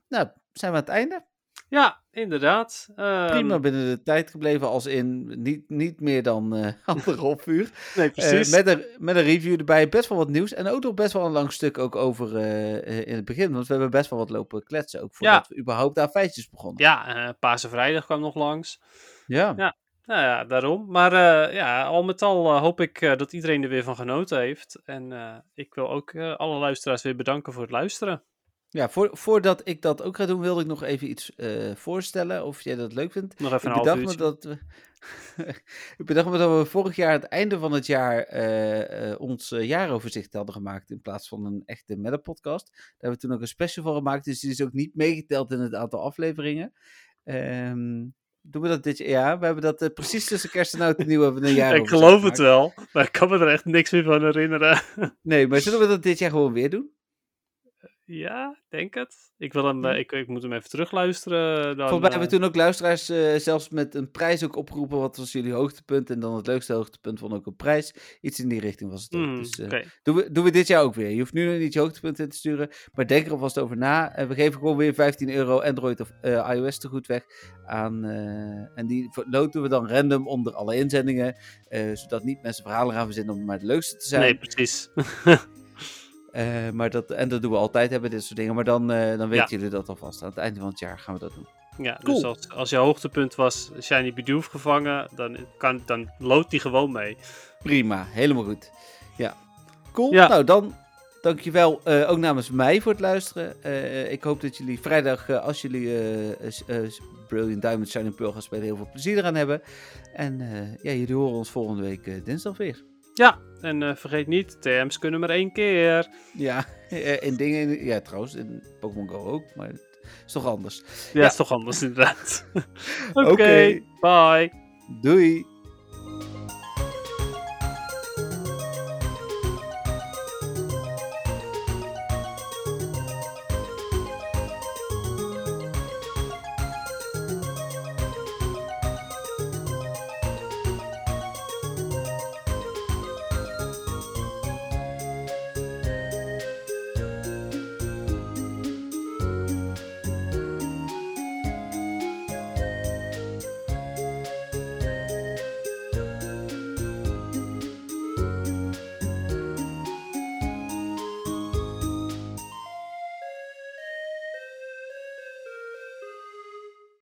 Nou, zijn we aan het einde. Ja, inderdaad. Ehm, Prima binnen de tijd gebleven. Als in niet, niet meer dan eh anderhalf uur. Nee, Eh, precies. met, een, met een review erbij. Best wel wat nieuws. En ook nog best wel een lang stuk ook over eh, in het begin. Want we hebben best wel wat lopen kletsen. Ook voordat we überhaupt aan feitjes begonnen. Ja, Pasen Vrijdag kwam nog langs. Ja. Ja. Nou ja, daarom. Maar ja, al met al hoop ik dat iedereen er weer van genoten heeft. En ik wil ook alle luisteraars weer bedanken voor het luisteren. Ja, voor, voordat ik dat ook ga doen, wilde ik nog even iets eh, voorstellen. Of jij dat leuk vindt. Nog even Ik een half bedacht, me uurtje. dat we, ik bedacht me dat we vorig jaar het einde van het jaar eh, eh, ons jaaroverzicht hadden gemaakt. In plaats van een echte meta podcast. Daar hebben we toen ook een special van gemaakt. Dus die is ook niet meegeteld in het aantal afleveringen. Ehm, doen we dat dit jaar? Ja, we hebben dat precies tussen kerst en oud en nieuw hebben we een ik jaaroverzicht geloof het wel, maar ik kan me er echt niks meer van herinneren. Nee, maar zullen we dat dit jaar gewoon weer doen? Ja, denk het. Ik, wil hem, eh, ik, ik moet hem even terugluisteren. Dan, Volgens mij hebben eh, we toen ook luisteraars eh, zelfs met een prijs ook opgeroepen. Wat was jullie hoogtepunt? En dan het leukste hoogtepunt vond ook een prijs. Iets in die richting was het ook. hmm, Dus eh, doen, we, doen we dit jaar ook weer. Je hoeft nu nog niet je hoogtepunt in te sturen. Maar denk er alvast over na. En we geven gewoon weer 15 euro Android of eh, iOS te goed weg. Aan, eh, en die loten we dan random onder alle inzendingen. eh, zodat niet mensen verhalen gaan verzinnen om maar de leukste te zijn. Nee, precies. Eh, maar dat, en dat doen we altijd, hebben dit soort dingen. Maar dan, eh, dan weten Ja. jullie dat alvast. Aan het einde van het jaar gaan we dat doen. Ja, Cool. dus als, als je hoogtepunt was Shiny Bidoof gevangen, dan, kan, dan loopt die gewoon mee. Prima, helemaal goed. Ja, cool. Ja. Nou, dan dankjewel uh, ook namens mij voor het luisteren. Uh, ik hoop dat jullie vrijdag, uh, als jullie uh, Brilliant Diamond Shining Pearl gaan spelen, heel veel plezier eraan hebben. En ja, jullie horen ons volgende week dinsdag weer. Ja, en vergeet niet, TM's kunnen maar één keer. Ja, in dingen, ja trouwens, in Pokémon Go ook, maar het is toch anders. Ja, ja. is toch anders inderdaad. Oké, okay, okay. bye. Doei.